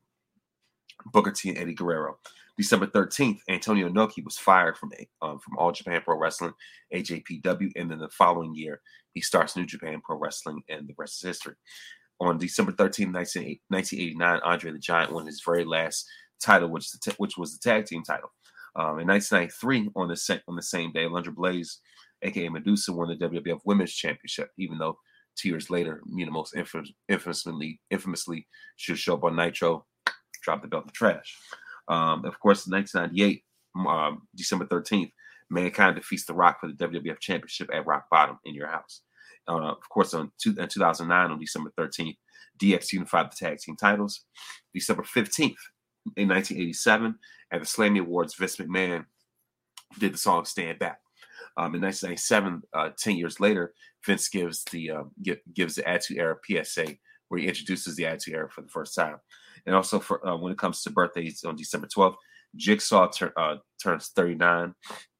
Booker T, and Eddie Guerrero. December 13th, Antonio Inoki was fired from um, from All Japan Pro Wrestling, AJPW, and then the following year, he starts New Japan Pro Wrestling, and the rest is history. On December 13, 1989, Andre the Giant won his very last title, which, which was the tag team title. Um, in 1993, on the, same, on the same day, Alundra Blaze, aka Medusa, won the WWF Women's Championship, even though two years later, you know, most infamous, infamously, infamously, should show up on Nitro, drop the belt in the trash. Um, of course, in 1998, um, December 13th, Mankind defeats The Rock for the WWF Championship at Rock Bottom in your house. Uh, of course, on two, in 2009, on December 13th, DX unified the tag team titles. December 15th, in 1987, at the Slammy Awards, Vince McMahon did the song "Stand Back." Um, in 1997, uh, 10 years later, Vince gives the uh, gives the Attitude Era PSA, where he introduces the Attitude Era for the first time. And also, for uh, when it comes to birthdays on December 12th, Jigsaw tur- uh, turns 39.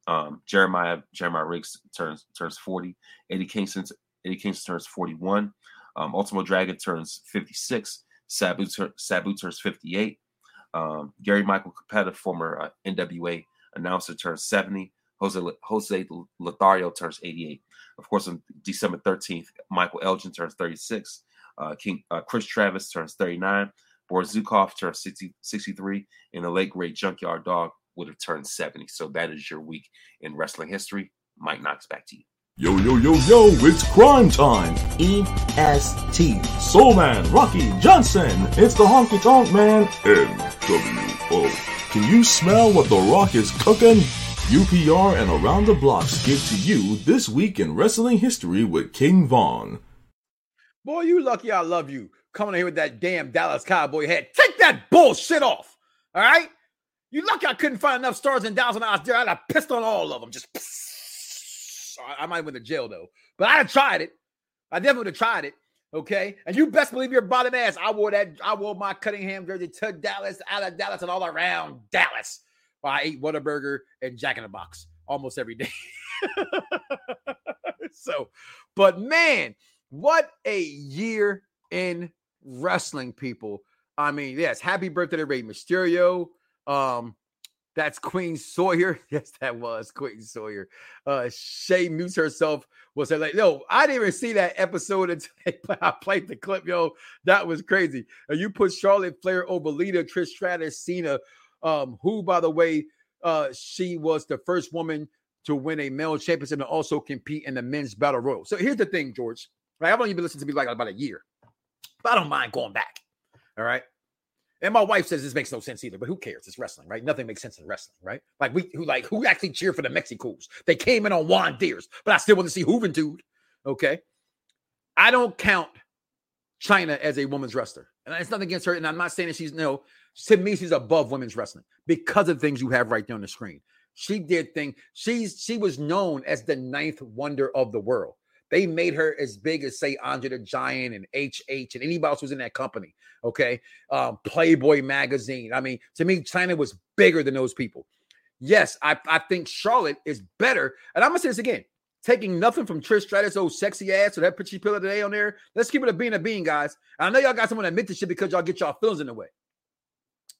Um, Jeremiah Jeremiah Riggs turns turns 40. Eddie Kingston Eddie Kingston turns 41. Um, Ultimo Dragon turns 56. Sabu, tur- Sabu turns 58. Um, Gary Michael Cappetta, former uh, NWA announcer, turns 70. Jose, Jose Lothario turns 88. Of course, on December 13th, Michael Elgin turns 36. Uh, King uh, Chris Travis turns 39. Boris Zhukov turns 60, 63. And the late great Junkyard Dog would have turned 70. So that is your week in wrestling history. Mike Knoxxx, back to you. Yo, yo, yo, yo, it's crime time. EST. Soul Man, Rocky Johnson. It's the honky tonk man. NWO. Can you smell what The Rock is cooking? UPR and Around the Blocks give to you This Week in Wrestling History with King Vaughn. Boy, you lucky I love you. Coming in here with that damn Dallas Cowboy head. Take that bullshit off. All right? You lucky I couldn't find enough stars in Dallas and I was there. I'd have pissed on all of them. Just I might went to jail though. But I'd have tried it. I definitely would have tried it. Okay. And you best believe your bottom ass. I wore that, I wore my Cunningham jersey to Dallas, out of Dallas, and all around Dallas. Well, I ate Whataburger and Jack in the Box almost every day. so, but man, what a year in wrestling, people. I mean, yes, happy birthday to Rey Mysterio. Um, that's Queen Sawyer. Yes, that was Queen Sawyer. Uh Shay Muse herself was like, yo, I didn't even see that episode until I played the clip. Yo, that was crazy. And you put Charlotte Flair over Lita, Trish Stratus, Cena, um, who, by the way, uh, she was the first woman to win a male championship and also compete in the men's battle royal. So here's the thing, George. Right, I've only been listening to me like about a year, but I don't mind going back. All right. And my wife says this makes no sense either, but who cares? It's wrestling, right? Nothing makes sense in wrestling, right? Like we who like who actually cheer for the Mexicos? They came in on Juan Deers, but I still want to see Juventud. Okay. I don't count Chyna as a woman's wrestler. And it's nothing against her. And I'm not saying that she's no, to me, she's above women's wrestling because of things you have right there on the screen. She did thing. She's she was known as the ninth wonder of the world. They made her as big as say Andre the Giant and HH and anybody else who's in that company. Okay, um, Playboy magazine. I mean, to me, Chyna was bigger than those people. Yes, I, I think Charlotte is better. And I'm gonna say this again. taking nothing from Trish Stratus' old sexy ass or that picture pillar today on there. Let's keep it a being a bean, guys. I know y'all got someone admit this shit because y'all get y'all feelings in the way.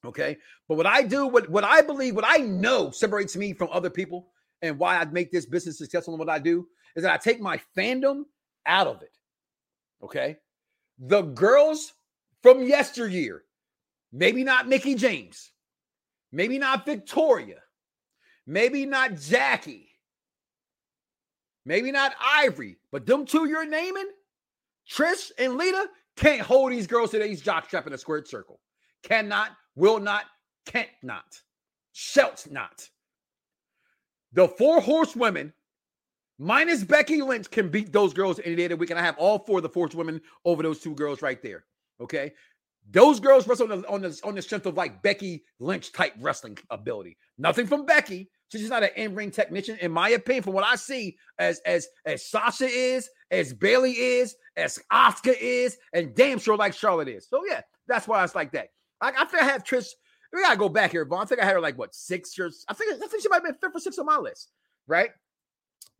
Okay. But what I do, what, what I believe, what I know separates me from other people and why I make this business successful in what I do is that I take my fandom out of it. Okay. The girls from yesteryear, maybe not Mickie James, maybe not Victoria, maybe not Jackie, maybe not Ivory, but them two you're naming, Trish and Lita, can't hold these girls to these jockstrap in a squared circle. Cannot, will not, can't not, shalt not. The four horsewomen, minus Becky Lynch, can beat those girls any day of the week. And I have all four of the four women over those two girls right there. Okay. Those girls wrestle on the, on the, on the strength of like Becky Lynch type wrestling ability. Nothing from Becky. She's just not an in-ring technician, in my opinion. From what I see, as as as Sasha is, as Bayley is, as Asuka is, and damn sure like Charlotte is. So yeah, that's why it's like that. I, I think I have Trish. We gotta go back here, Vaughn. I think I had her like what six years. I think I think she might have been fifth or sixth on my list, right?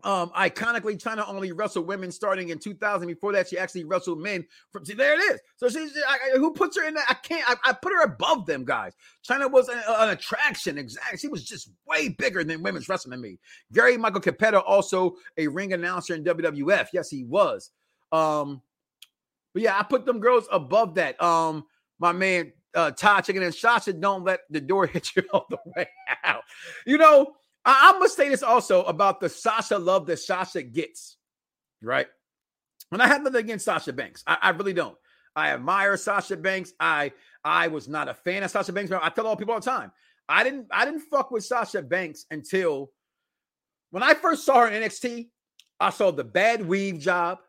Um, iconically Chyna only wrestle women starting in 2000. Before that, she actually wrestled men. From see, there it is. So she's I, who puts her in that? I can't. I, I, put her above them guys. Chyna was an, an, attraction. Exactly. She was just way bigger than women's wrestling me. Gary Michael Cappetta, also a ring announcer in WWF. Yes, he was. Um, but yeah, I put them girls above that. Um, my man uh, Todd Chicken and Sasha don't let the door hit you all the way out. You know, I, I must say this also about the Sasha love that Sasha gets, right? And I have nothing against Sasha Banks. I, I really don't. I admire Sasha Banks. I I was not a fan of Sasha Banks. I tell all people all the time. I didn't I didn't fuck with Sasha Banks until when I first saw her in NXT. I saw the bad weave job.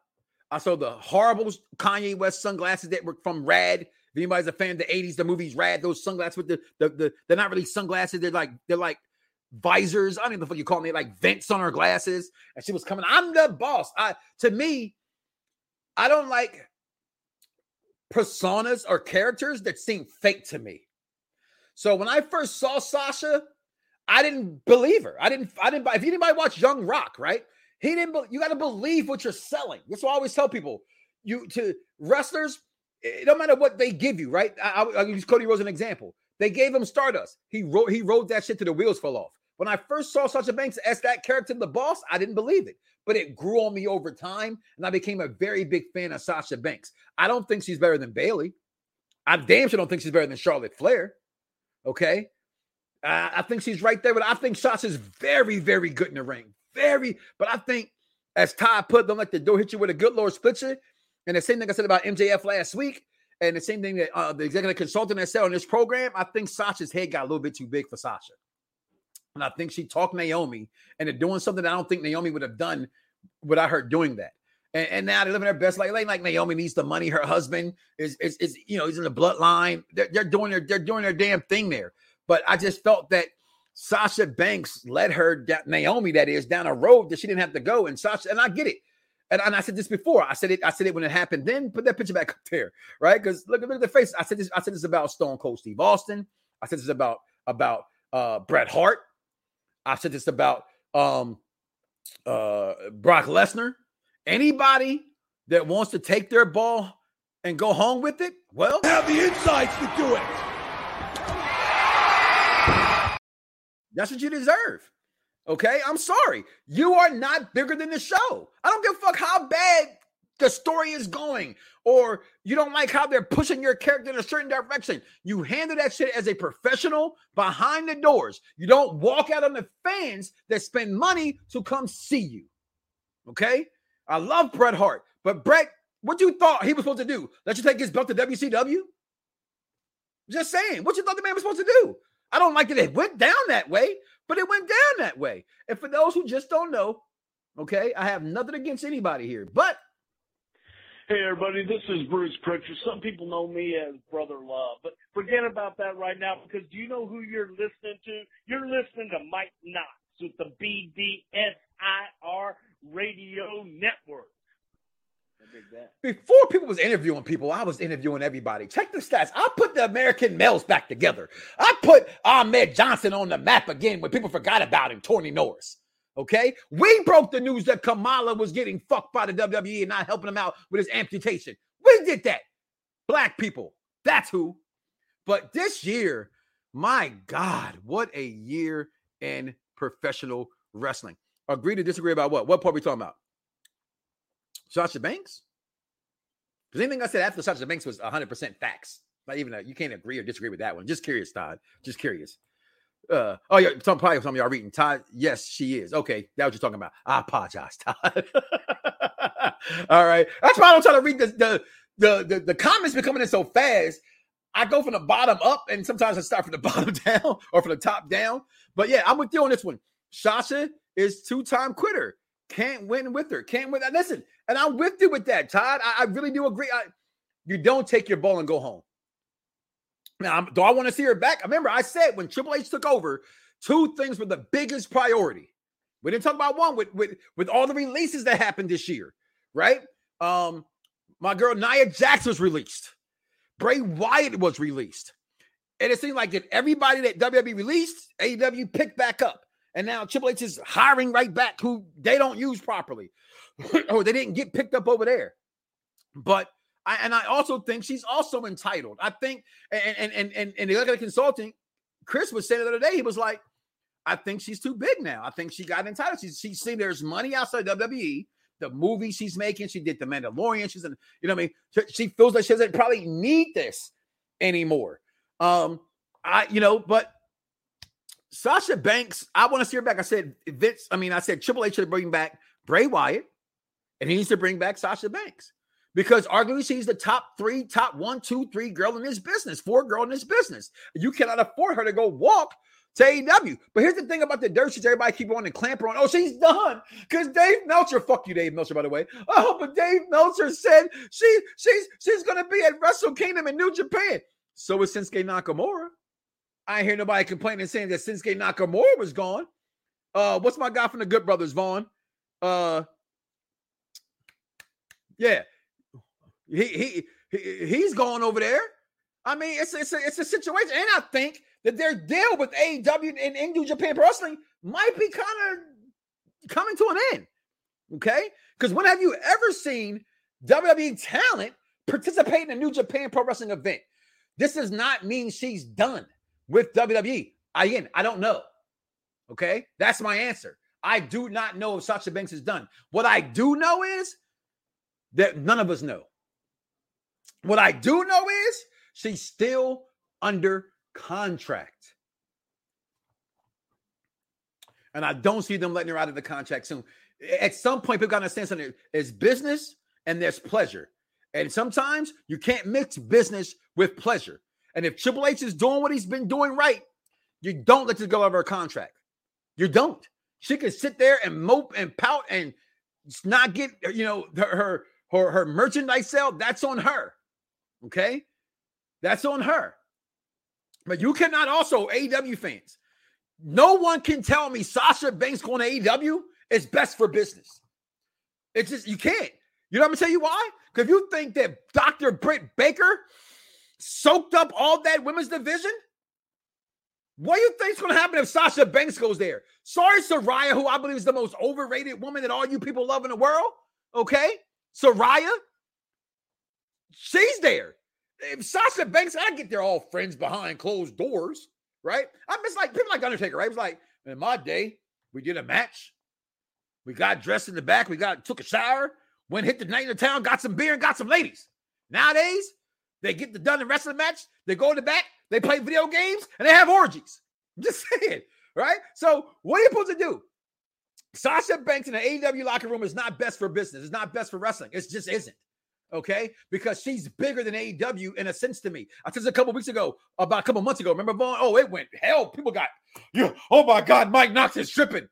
I saw the horrible Kanye West sunglasses that were from Rad. If anybody's a fan of the 80s, the movies Rad, those sunglasses with the, the, the they're not really sunglasses, they're like they're like visors. I don't even know what you call. They like vents on her glasses. And she was coming. I'm the boss. I to me, I don't like personas or characters that seem fake to me. So when I first saw Sasha, I didn't believe her. I didn't. I didn't. If anybody watch Young Rock, right? He didn't. You got to believe what you're selling. That's what I always tell people. You to wrestlers, it don't matter what they give you, right? I, I, I use Cody Rhodes as an example. They gave him Stardust. He wrote. He rode that shit to the wheels fell off. When I first saw Sasha Banks as that character, the boss, I didn't believe it, but it grew on me over time, and I became a very big fan of Sasha Banks. I don't think she's better than Bayley. I damn sure don't think she's better than Charlotte Flair. Okay, uh, I think she's right there, but I think Sasha's very, very good in the ring. Very, but I think as Todd put, don't let the door hit you with a good Lord split you. And the same thing I said about MJF last week, and the same thing that uh, the executive consultant has said on this program. I think Sasha's head got a little bit too big for Sasha. And I think she talked Naomi into doing something that I don't think Naomi would have done without her doing that. And, and now they're living their best life. Like, like Naomi needs the money. Her husband is, is, is you know, he's in the bloodline. They're, they're doing their they're doing their damn thing there. But I just felt that Sasha Banks led her Naomi, that is, down a road that she didn't have to go. And Sasha, and I get it. And, and I said this before. I said it. I said it when it happened. Then put that picture back up there, right? Because look, look at the face. I said this. I said this about Stone Cold Steve Austin. I said this about about uh, Bret Hart. I said this about um, uh, Brock Lesnar. Anybody that wants to take their ball and go home with it, well, have the insights to do it. That's what you deserve. Okay, I'm sorry. You are not bigger than the show. I don't give a fuck how bad the story is going, or you don't like how they're pushing your character in a certain direction. You handle that shit as a professional behind the doors. You don't walk out on the fans that spend money to come see you. Okay, I love Bret Hart, but Bret, what you thought he was supposed to do? Let you take his belt to WCW? Just saying, what you thought the man was supposed to do? I don't like that it went down that way, but it went down that way. And for those who just don't know, okay, I have nothing against anybody here, but Hey everybody, this is Bruce Prichard. Some people know me as Brother Love, but forget about that right now because do you know who you're listening to? You're listening to Mike Knoxxx with the BDSIR Radio Network. Before people was interviewing people, I was interviewing everybody. Check the stats. I put the American males back together. I put Ahmed Johnson on the map again when people forgot about him, Tony Norris. Okay, we broke the news that Kamala was getting fucked by the WWE and not helping him out with his amputation. We did that. Black people. That's who. But this year, my God, what a year in professional wrestling. Agree to disagree about what? What part are we talking about? Sasha Banks? Because anything I said after Sasha Banks was 100% facts. Not even a, you can't agree or disagree with that one. Just curious, Todd. Just curious. Uh, oh, yeah. Some probably some of y'all reading Todd. Yes, she is. Okay, that what you're talking about. I apologize, Todd. All right. That's why I don't try to read the the the the, the comments been coming in so fast. I go from the bottom up, and sometimes I start from the bottom down or from the top down. But yeah, I'm with you on this one. Sasha is two-time quitter. Can't win with her. Can't win. Listen, and I'm with you with that, Todd. I, I really do agree. I, you don't take your ball and go home. Now, I'm, do I want to see her back? I Remember, I said when Triple H took over, two things were the biggest priority. We didn't talk about one with with with all the releases that happened this year, right? Um, my girl Nia Jax was released. Bray Wyatt was released. And it seemed like that everybody that WWE released, AEW picked back up. And now Triple H is hiring right back who they don't use properly. or they didn't get picked up over there. But I, and I also think she's also entitled. I think, and and and and, and the consulting, Chris was saying the other day, he was like, I think she's too big now. I think she got entitled. She's she's seen there's money outside WWE. The movie she's making, she did the Mandalorian. She's in, you know, what I mean, she, she feels like she doesn't probably need this anymore. Um, I, you know, but Sasha Banks, I want to see her back. I said Vince, I mean, I said Triple H should bring back Bray Wyatt, and he needs to bring back Sasha Banks because arguably she's the top three, top one, two, three girl in this business, four girl in this business. You cannot afford her to go walk to AEW. But here's the thing about the dirt sheets everybody keep on and clamp on. Oh, she's done. Because Dave Meltzer, fuck you, Dave Meltzer, by the way. Oh, but Dave Meltzer said she she's she's gonna be at Wrestle Kingdom in New Japan. So is Shinsuke Nakamura. I hear nobody complaining saying that Shinsuke Nakamura was gone. Uh, what's my guy from the Good Brothers, Vaughn? Uh, yeah, he he, he he's gone over there. I mean, it's it's a, it's a situation, and I think that their deal with AEW and, and New Japan Pro Wrestling might be kind of coming to an end. Okay, because when have you ever seen WWE talent participate in a New Japan Pro Wrestling event? This does not mean she's done with WWE. Again, I don't know. Okay, that's my answer. I do not know if Sasha Banks is done. What I do know is that none of us know. What I do know is she's still under contract. And I don't see them letting her out of the contract soon. At some point, people got to understand something. It's business and there's pleasure. And sometimes you can't mix business with pleasure. And if Triple H is doing what he's been doing right, you don't let her go out of her contract. You don't. She can sit there and mope and pout and not get, you know, her her her merchandise sale. That's on her. Okay, that's on her. But you cannot also AEW fans. No one can tell me Sasha Banks going to AEW is best for business. It's just you can't. You know I'm gonna tell you why? Because you think that Dr. Britt Baker soaked up all that women's division, what do you think's gonna happen if Sasha Banks goes there? Sorry, Saraya, who I believe is the most overrated woman that all you people love in the world. Okay, Saraya, she's there. If Sasha Banks, I get they're all friends behind closed doors, right? I'm just like people like Undertaker, right? It was like in my day, we did a match, we got dressed in the back, we got took a shower, went hit the night in the town, got some beer, and got some ladies. Nowadays, they get the done the wrestling match, they go in the back, they play video games, and they have orgies. I'm just saying, right? So what are you supposed to do? Sasha Banks in the AEW locker room is not best for business. It's not best for wrestling. It just isn't. Okay, because she's bigger than AEW in a sense to me. I said a couple weeks ago, about a couple months ago. Remember, Vaughn? Oh, it went hell. People got, yeah. Oh my God, Mike Knoxxx is tripping.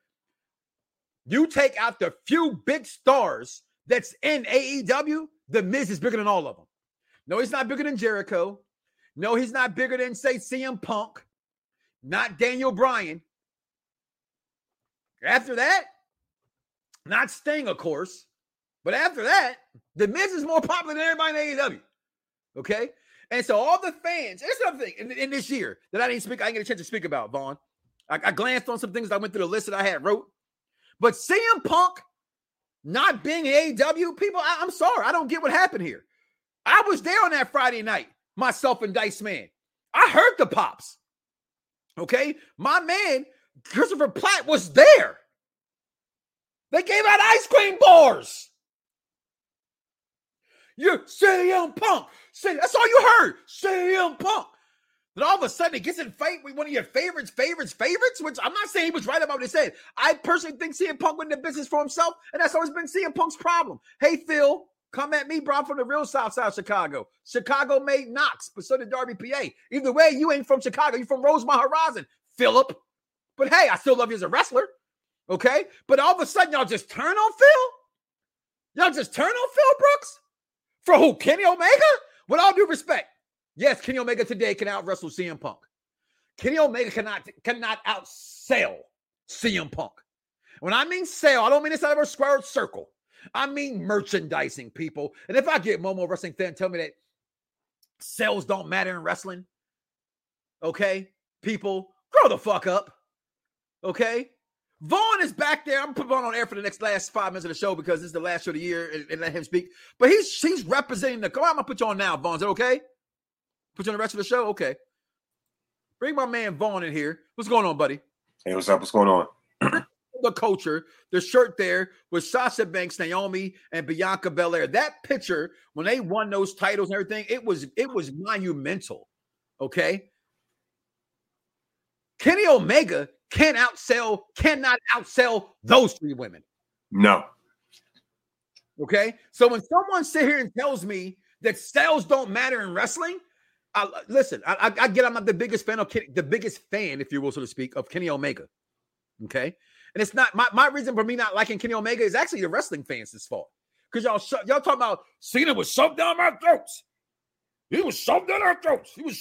You take out the few big stars that's in AEW, the Miz is bigger than all of them. No, he's not bigger than Jericho. No, he's not bigger than, say, CM Punk, not Daniel Bryan. After that, not Sting, of course. But after that, the Miz is more popular than everybody in AEW. Okay. And so all the fans, there's something in, in, this year that I didn't speak, I didn't get a chance to speak about, Vaughn. I, I glanced on some things I went through the list that I had wrote. But CM Punk not being AEW, people, I, am sorry. I don't get what happened here. I was there on that Friday night, myself and Dice Man. I heard the pops. Okay. My man, Christopher Platt, was there. They gave out ice cream bars. You're CM Punk. That's all you heard. CM Punk. Then all of a sudden it gets in fight with one of your favorites, favorites, favorites, which I'm not saying he was right about what he said. I personally think CM Punk went into business for himself, and that's always been CM Punk's problem. Hey, Phil, come at me, bro, from the real South Side of Chicago. Chicago made Knoxxx, but so did Darby PA. Either way, you ain't from Chicago. You from Rosemont Horizon, Philip. But hey, I still love you as a wrestler. Okay. But all of a sudden, y'all just turn on Phil? Y'all just turn on Phil Brooks? For who? Kenny Omega? With all due respect, yes, Kenny Omega today can out wrestle CM Punk. Kenny Omega cannot cannot outsell CM Punk. When I mean sell, I don't mean inside of a square circle. I mean merchandising, people. And if I get Momo wrestling fan tell me that sales don't matter in wrestling, okay, people, grow the fuck up. Okay, Vaughn is back there. I'm gonna put Vaughn on air for the next last five minutes of the show because this is the last show of the year and, and let him speak. But he's he's representing the. Come on, I'm gonna put you on now, Vaughn. Is that okay? Put you on the rest of the show. Okay. Bring my man Vaughn in here. What's going on, buddy? Hey, what's up? What's going on? The culture, the shirt there with Sasha Banks, Naomi, and Bianca Belair. That picture when they won those titles and everything, it was it was monumental. Okay. Kenny Omega can't outsell, cannot outsell those three women. No. Okay. So when someone sit here and tells me that sales don't matter in wrestling, I, listen, I, I, get I'm not the biggest fan of Kenny, the biggest fan, if you will, so to speak, of Kenny Omega. Okay. And it's not my, my reason for me not liking Kenny Omega is actually the wrestling fans' fault. Because y'all sh- y'all talking about Cena was shoved down my throats. He was shoved down our throats. He was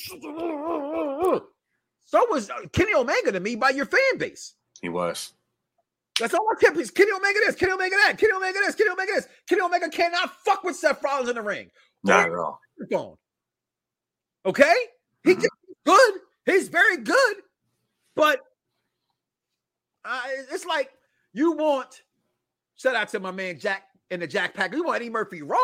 so was uh, Kenny Omega to me by your fan base. He was. That's all I kept. Is Kenny Omega this, Kenny Omega that, Kenny Omega this, Kenny Omega this. Kenny Omega cannot fuck with Seth Rollins in the ring. Not at all. Phone. Okay, he mm-hmm. good. He's very good, but uh, it's like you want. Shout out to my man Jack in the Jack Pack. You want Eddie Murphy Raw,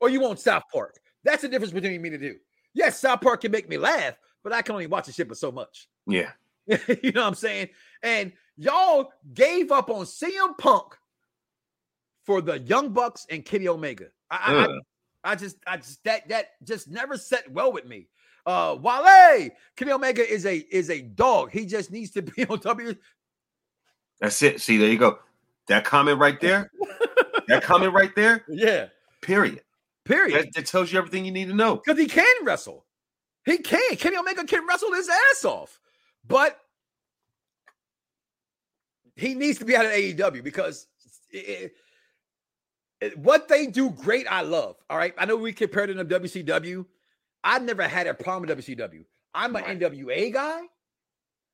or you want South Park? That's the difference between me to do. Yes, South Park can make me laugh, but I can only watch the shit but so much. Yeah. you know what I'm saying? And y'all gave up on CM Punk for the Young Bucks and Kenny Omega. I. I, I, just, I just that that just never set well with me. Uh Wale, Kenny Omega is a is a dog. He just needs to be on W. That's it. See, there you go. That comment right there. that comment right there. Yeah. Period. Period. That, that tells you everything you need to know. Because he can wrestle. He can. Kenny Omega can wrestle his ass off, but he needs to be out of AEW because it, it, what they do great, I love. All right, I know we compared it to WCW. I never had a problem with WCW. I'm an right. NWA guy,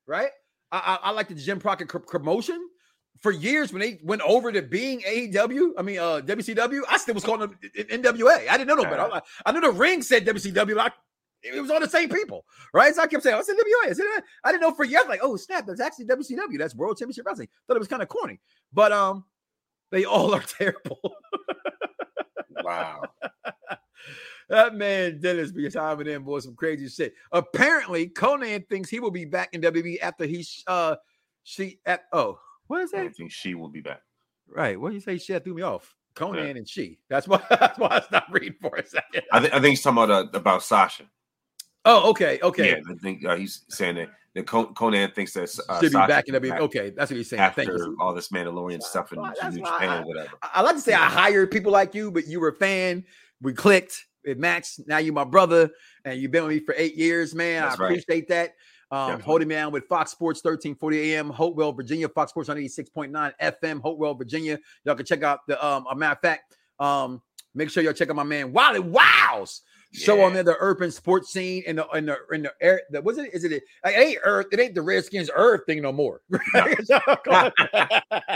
right? I, I, I like the Jim Crockett promotion. For years, when they went over to being AEW, I mean uh WCW, I still was calling them NWA. I didn't know no better. I, I knew the ring said WCW. I it was all the same people, right? So I kept saying, "What's NWA?" I, said, I didn't know for years. Like, oh snap, that's actually WCW. That's World Championship Wrestling. Thought it was kind of corny, but um, they all are terrible. wow. That man Dennis be timing in boy some crazy shit. Apparently, Conan thinks he will be back in WWE after he uh she at oh what is that? I think she will be back. Right. What do you say? She threw me off. Conan yeah. and she. That's why. That's why I stopped reading for a second. I, th- I think he's talking about uh, about Sasha. Oh, okay, okay. Yeah, I think uh, he's saying that, that Conan thinks that uh, should be back in WWE. Okay, that's what he's saying. After Thank you. all this Mandalorian stuff in New Japan, whatever. I, I, like to say I hired people like you, but you were a fan. We clicked. It matched. Now you're my brother, and you've been with me for eight years, man. That's I appreciate that. Um, holding me down with Fox Sports 1340 AM, Hopewell, Virginia, Fox Sports 186.9 FM, Hopewell, Virginia. Y'all can check out the um a matter of fact. Um, make sure y'all check out my man Wally Wows show yeah. on there the urban sports scene and the in the in the air. The, what's it? Is it? It ain't Earth. It ain't the Redskins Earth thing no more.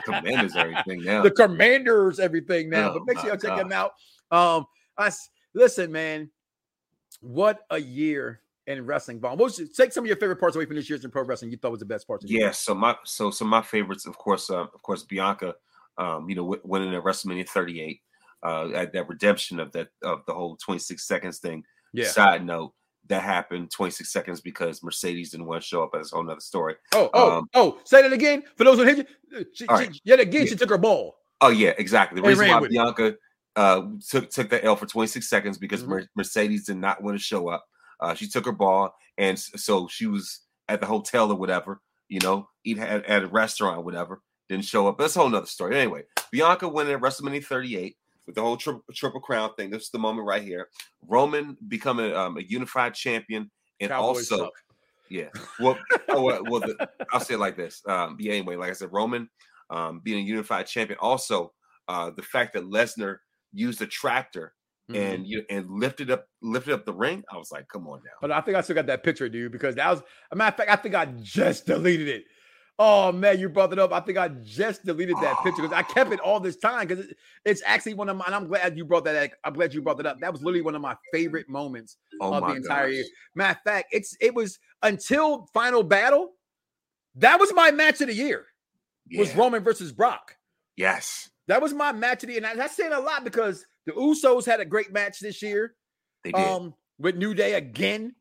commanders everything now. The Commanders everything now. Oh, but make sure y'all check them out. Um, I listen, man. What a year in wrestling. Vaughn, what was, take some of your favorite parts away from this year's in pro wrestling. You thought was the best parts. Of yeah. So my so so my favorites, of course, uh, of course, Bianca, um, you know, w- winning at WrestleMania 38, uh, at that redemption of that of the whole 26 seconds thing. Yeah. Side note, that happened 26 seconds because Mercedes didn't want to show up. That's a whole nother story. Oh, oh, Um, oh! Say that again for those who hit you. Uh, She, she- right. yet again, Yeah. she took her ball. Oh yeah, exactly. The And reason why. Bianca uh, took took the L for 26 seconds because Mhm. Mer- Mercedes did not want to show up. Uh, she took her ball, and so she was at the hotel or whatever, you know, eat at, at a restaurant or whatever. Didn't show up. That's a whole nother story. Anyway, Bianca winning at WrestleMania 38 with the whole tri- triple crown thing. This is the moment right here. Roman becoming um, a unified champion, and Cowboys also suck. yeah. Well, oh, well, well the, I'll say it like this. Um, yeah, anyway, like I said, Roman um, being a unified champion. Also, uh, the fact that Lesnar used a tractor Mhm. and you and lifted up lifted up the ring. I was like, come on now. But I think I still got that picture, dude, because that was a matter of fact. I think I just deleted it. Oh man, you brought it up. I think I just deleted that picture because I kept it all this time because it, it's actually one of my. And I'm glad you brought that. I'm glad you brought that up. That was literally one of my favorite moments Oh of the entire gosh. year. Matter of fact, it's it was until final battle. That was my match of the year. Was Roman versus Brock. Yes, That was my match of the. And that's saying a lot because the Usos had a great match this year. they did Um, with New Day again.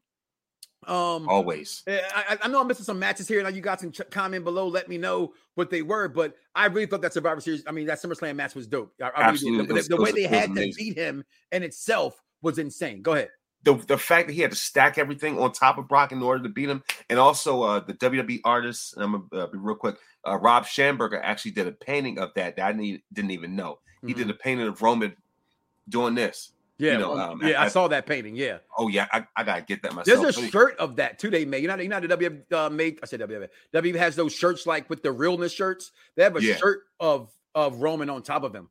Um, always. Eh, I, I- know I'm missing some matches here. Now you got some ch- comment below. Let me know what they were. But I really thought that Survivor Series. I mean, that SummerSlam match was dope. I, I really. Absolutely. The, was- the way was- they had to amazing. beat him in itself was insane. Go ahead. The, the fact that he had to stack everything on top of Brock in order to beat him, and also uh, the WWE artist, and I'm gonna uh, be real quick. Uh, Rob Schamberger actually did a painting of that that I didn't, didn't even know. He did a painting of Roman doing this. Yeah, you know, um, um, yeah. I at- saw that painting. Yeah, Oh yeah, I, I gotta get that myself. there's a shirt of that too. They made. You know, you know, the W uh, made. I said W. W has those shirts like with the realness shirts. They have a Yeah. shirt of of Roman on top of him,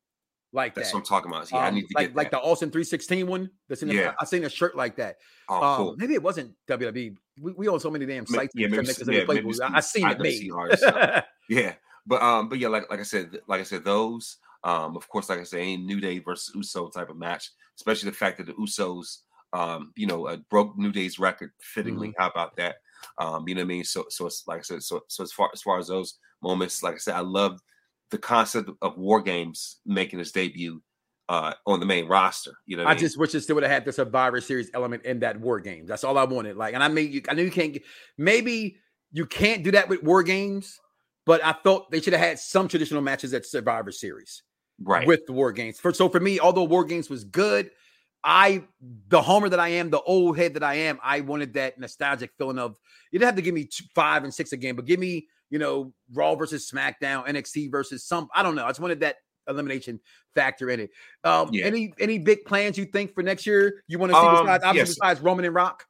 like That's that. what I'm talking about. Yeah, I Um, need to like get like that. the Austin 316 one. That's in the, Yeah. I seen a shirt like that. Oh, um, cool. Maybe it wasn't WWE. We, we own so many damn sites. yeah, maybe make some- us every yeah, maybe I, some I seen it made. uh, yeah, but um, but yeah, like like I said, like I said, those um, of course, like I said, ain't New Day versus Uso type of match, especially the fact that the Usos, um, you know, uh, broke New Day's record fittingly. Mm-hmm. How about that? Um, you know what I mean? So so it's like I said, so so as far as far as those moments, like I said, I love the concept of War Games making its debut uh on the main roster. You know, I mean? just wish it still would have had the Survivor Series element in that War Games. That's all I wanted. Like, and I mean, you, I knew you can't. get- Maybe you can't do that with War Games, but I thought they should have had some traditional matches at Survivor Series. right. with the war games. For so for me, although war games was good, I the homer that I am, the old head that I am, I wanted that nostalgic feeling of you didn't have to give me two, five and six again, but give me you know Raw versus SmackDown, NXT versus some. I don't know. I just wanted that elimination factor in it. Um, Yeah. Any any big plans you think for next year? You want to see Um, besides yes. besides Roman and Rock?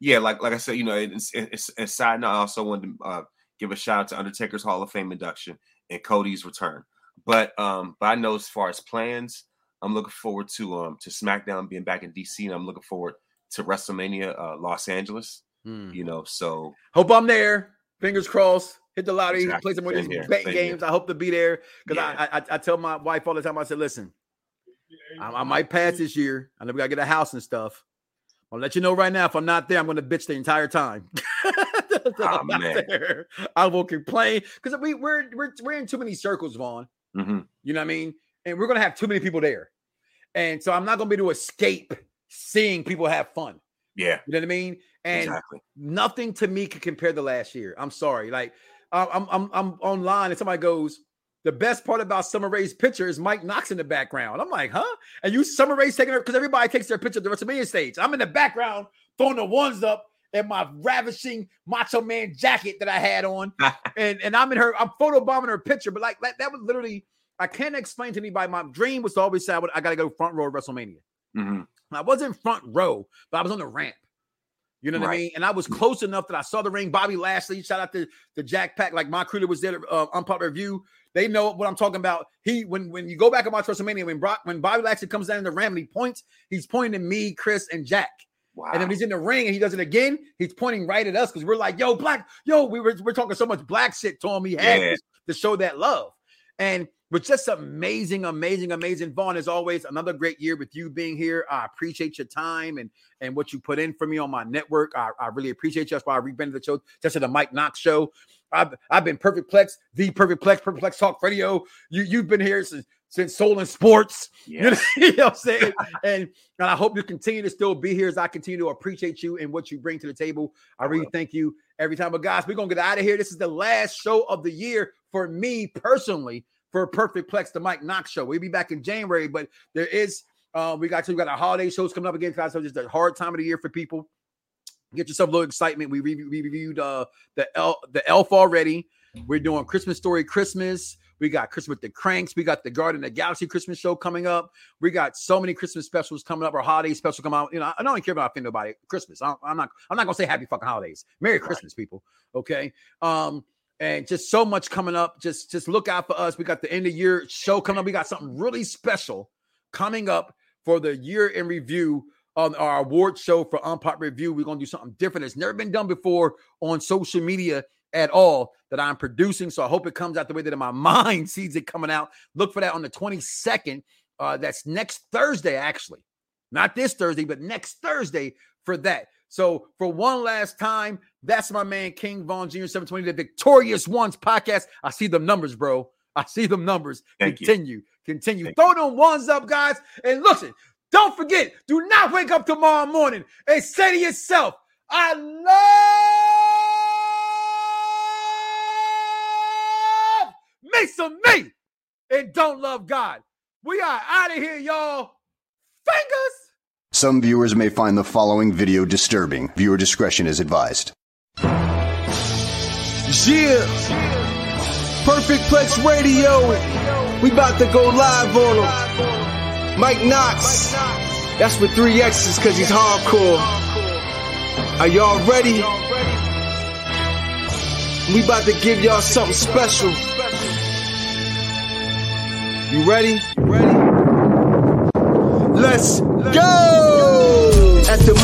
yeah, like like I said, you know, it's, it's, it's side note. I also wanted to uh, give a shout out to Undertaker's Hall of Fame induction and Cody's return. But um, but I know as far as plans, I'm looking forward to um to SmackDown being back in DC, and I'm looking forward to WrestleMania uh, Los Angeles. Hmm. You know, so Hope I'm there. Fingers crossed. Hit the lottery, Exactly. play some more of these here. betting games. I hope to be there because Yeah. I, I I tell my wife all the time. I said, listen, I, I might pass this year. I know we gotta get a house and stuff. I'll let you know right now. If I'm not there, I'm gonna bitch the entire time. If I'm not there, I will complain because we we're, we're we're in too many circles, Vaughn. mhm. You know what I mean? And we're gonna have too many people there, and so I'm not gonna be able to escape seeing people have fun. yeah, You know what I mean? And exactly. nothing to me can compare to last year. I'm sorry. Like I- I'm I'm I'm online and somebody goes, the best part about Summer Rae's picture is Mike Knoxxx in the background. I'm like, huh? And you Summer Rae's taking her because everybody takes their picture at the WrestleMania stage. I'm in the background throwing the ones up in my ravishing Macho Man jacket that I had on, and and I'm in her. I'm photobombing her picture, but like that, that was literally. I can't explain to anybody. My dream was to always say I, would, I got to go front row at WrestleMania. hmm I wasn't front row, but I was on the ramp. You know what I mean? And I was close enough that I saw the ring. Bobby Lashley, shout out to the Jack Pack, like my crew was there, uh, unpopular review. They know what I'm talking about. He when when you go back and watch WrestleMania, when Brock when Bobby Lashley comes down in the ramp and he points, he's pointing at me, Chris, and Jack. Wow. And then he's in the ring and he does it again, he's pointing right at us because we're like, yo, black, yo, we were we're talking so much black shit to him. He had Yeah. to, to show that love. And but just amazing, amazing, amazing. Vaughn, as always, another great year with you being here. I appreciate your time and and what you put in for me on my network. I, I really appreciate you. That's why I rebranded the show just to the Mike Knoxxx Show. I've I've been Perfect Plex, the Perfect Plex, Perfect Plex Talk Radio. You you've been here since since Soul and Sports. Yes. You, know, you know what I'm saying? and and I hope you continue to still be here as I continue to appreciate you and what you bring to the table. I really thank you every time. But guys, we're gonna get out of here. This is the last show of the year for me personally for a Perfect Plex, the Mike Knoxxx show. We'll be back in January, but there is uh, we got we got our holiday shows coming up again, guys. So just a hard time of the year for people. Get yourself a little excitement. We, re- we reviewed uh, the El- the Elf already. We're doing Christmas Story Christmas. We got Christmas with the Cranks. We got the Guardians of the Galaxy Christmas show coming up. We got so many Christmas specials coming up. Our holiday special come out. You know, I don't care about offending nobody. Christmas. I am not. I'm not gonna say Happy fucking holidays. Merry Christmas, people. Okay. Um, and just so much coming up. Just just look out for us. We got the end of year show coming up. We got something really special coming up for the year in review on our award show for Unpop Review. We're gonna do something different. It's never been done before on social media at all that I'm producing. So I hope it comes out the way that my mind sees it coming out. Look for that on the 22nd. Uh, that's next Thursday, actually. Not this Thursday, but next Thursday for that. So for one last time, that's my man King Von Jr. 720, the Victorious Ones podcast. I see them numbers, bro. I see them numbers. Thank you. continue, continue. Throw them ones up, guys. And listen, don't forget, do not wake up tomorrow morning and say to yourself, I love me some me and don't love God. We are out of here, y'all. Fingers. Some viewers may find the following video disturbing. Viewer discretion is advised. Yeah. Perfect Plex Radio. We about to go live on him. Mike Knoxxx. That's with three X's because he's hardcore. Are y'all ready? We about to give y'all something special. You ready? Let's go!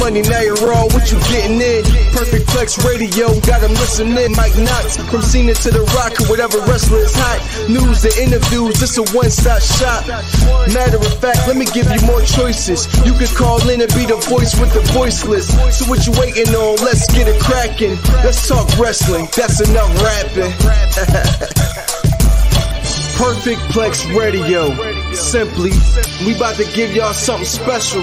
Money, now you're raw. What you getting in? Perfect Plex Radio, got got 'em listening. Mike Knoxxx, from Cena to The Rock, or whatever wrestler is hot. News and interviews, it's a one-stop shop. Matter of fact, let me give you more choices. You can call in and be the voice with the voiceless. So what you waiting on? Let's get it cracking. Let's talk wrestling. That's enough rapping. Perfect Plex Radio. Simply, we about to give y'all something special.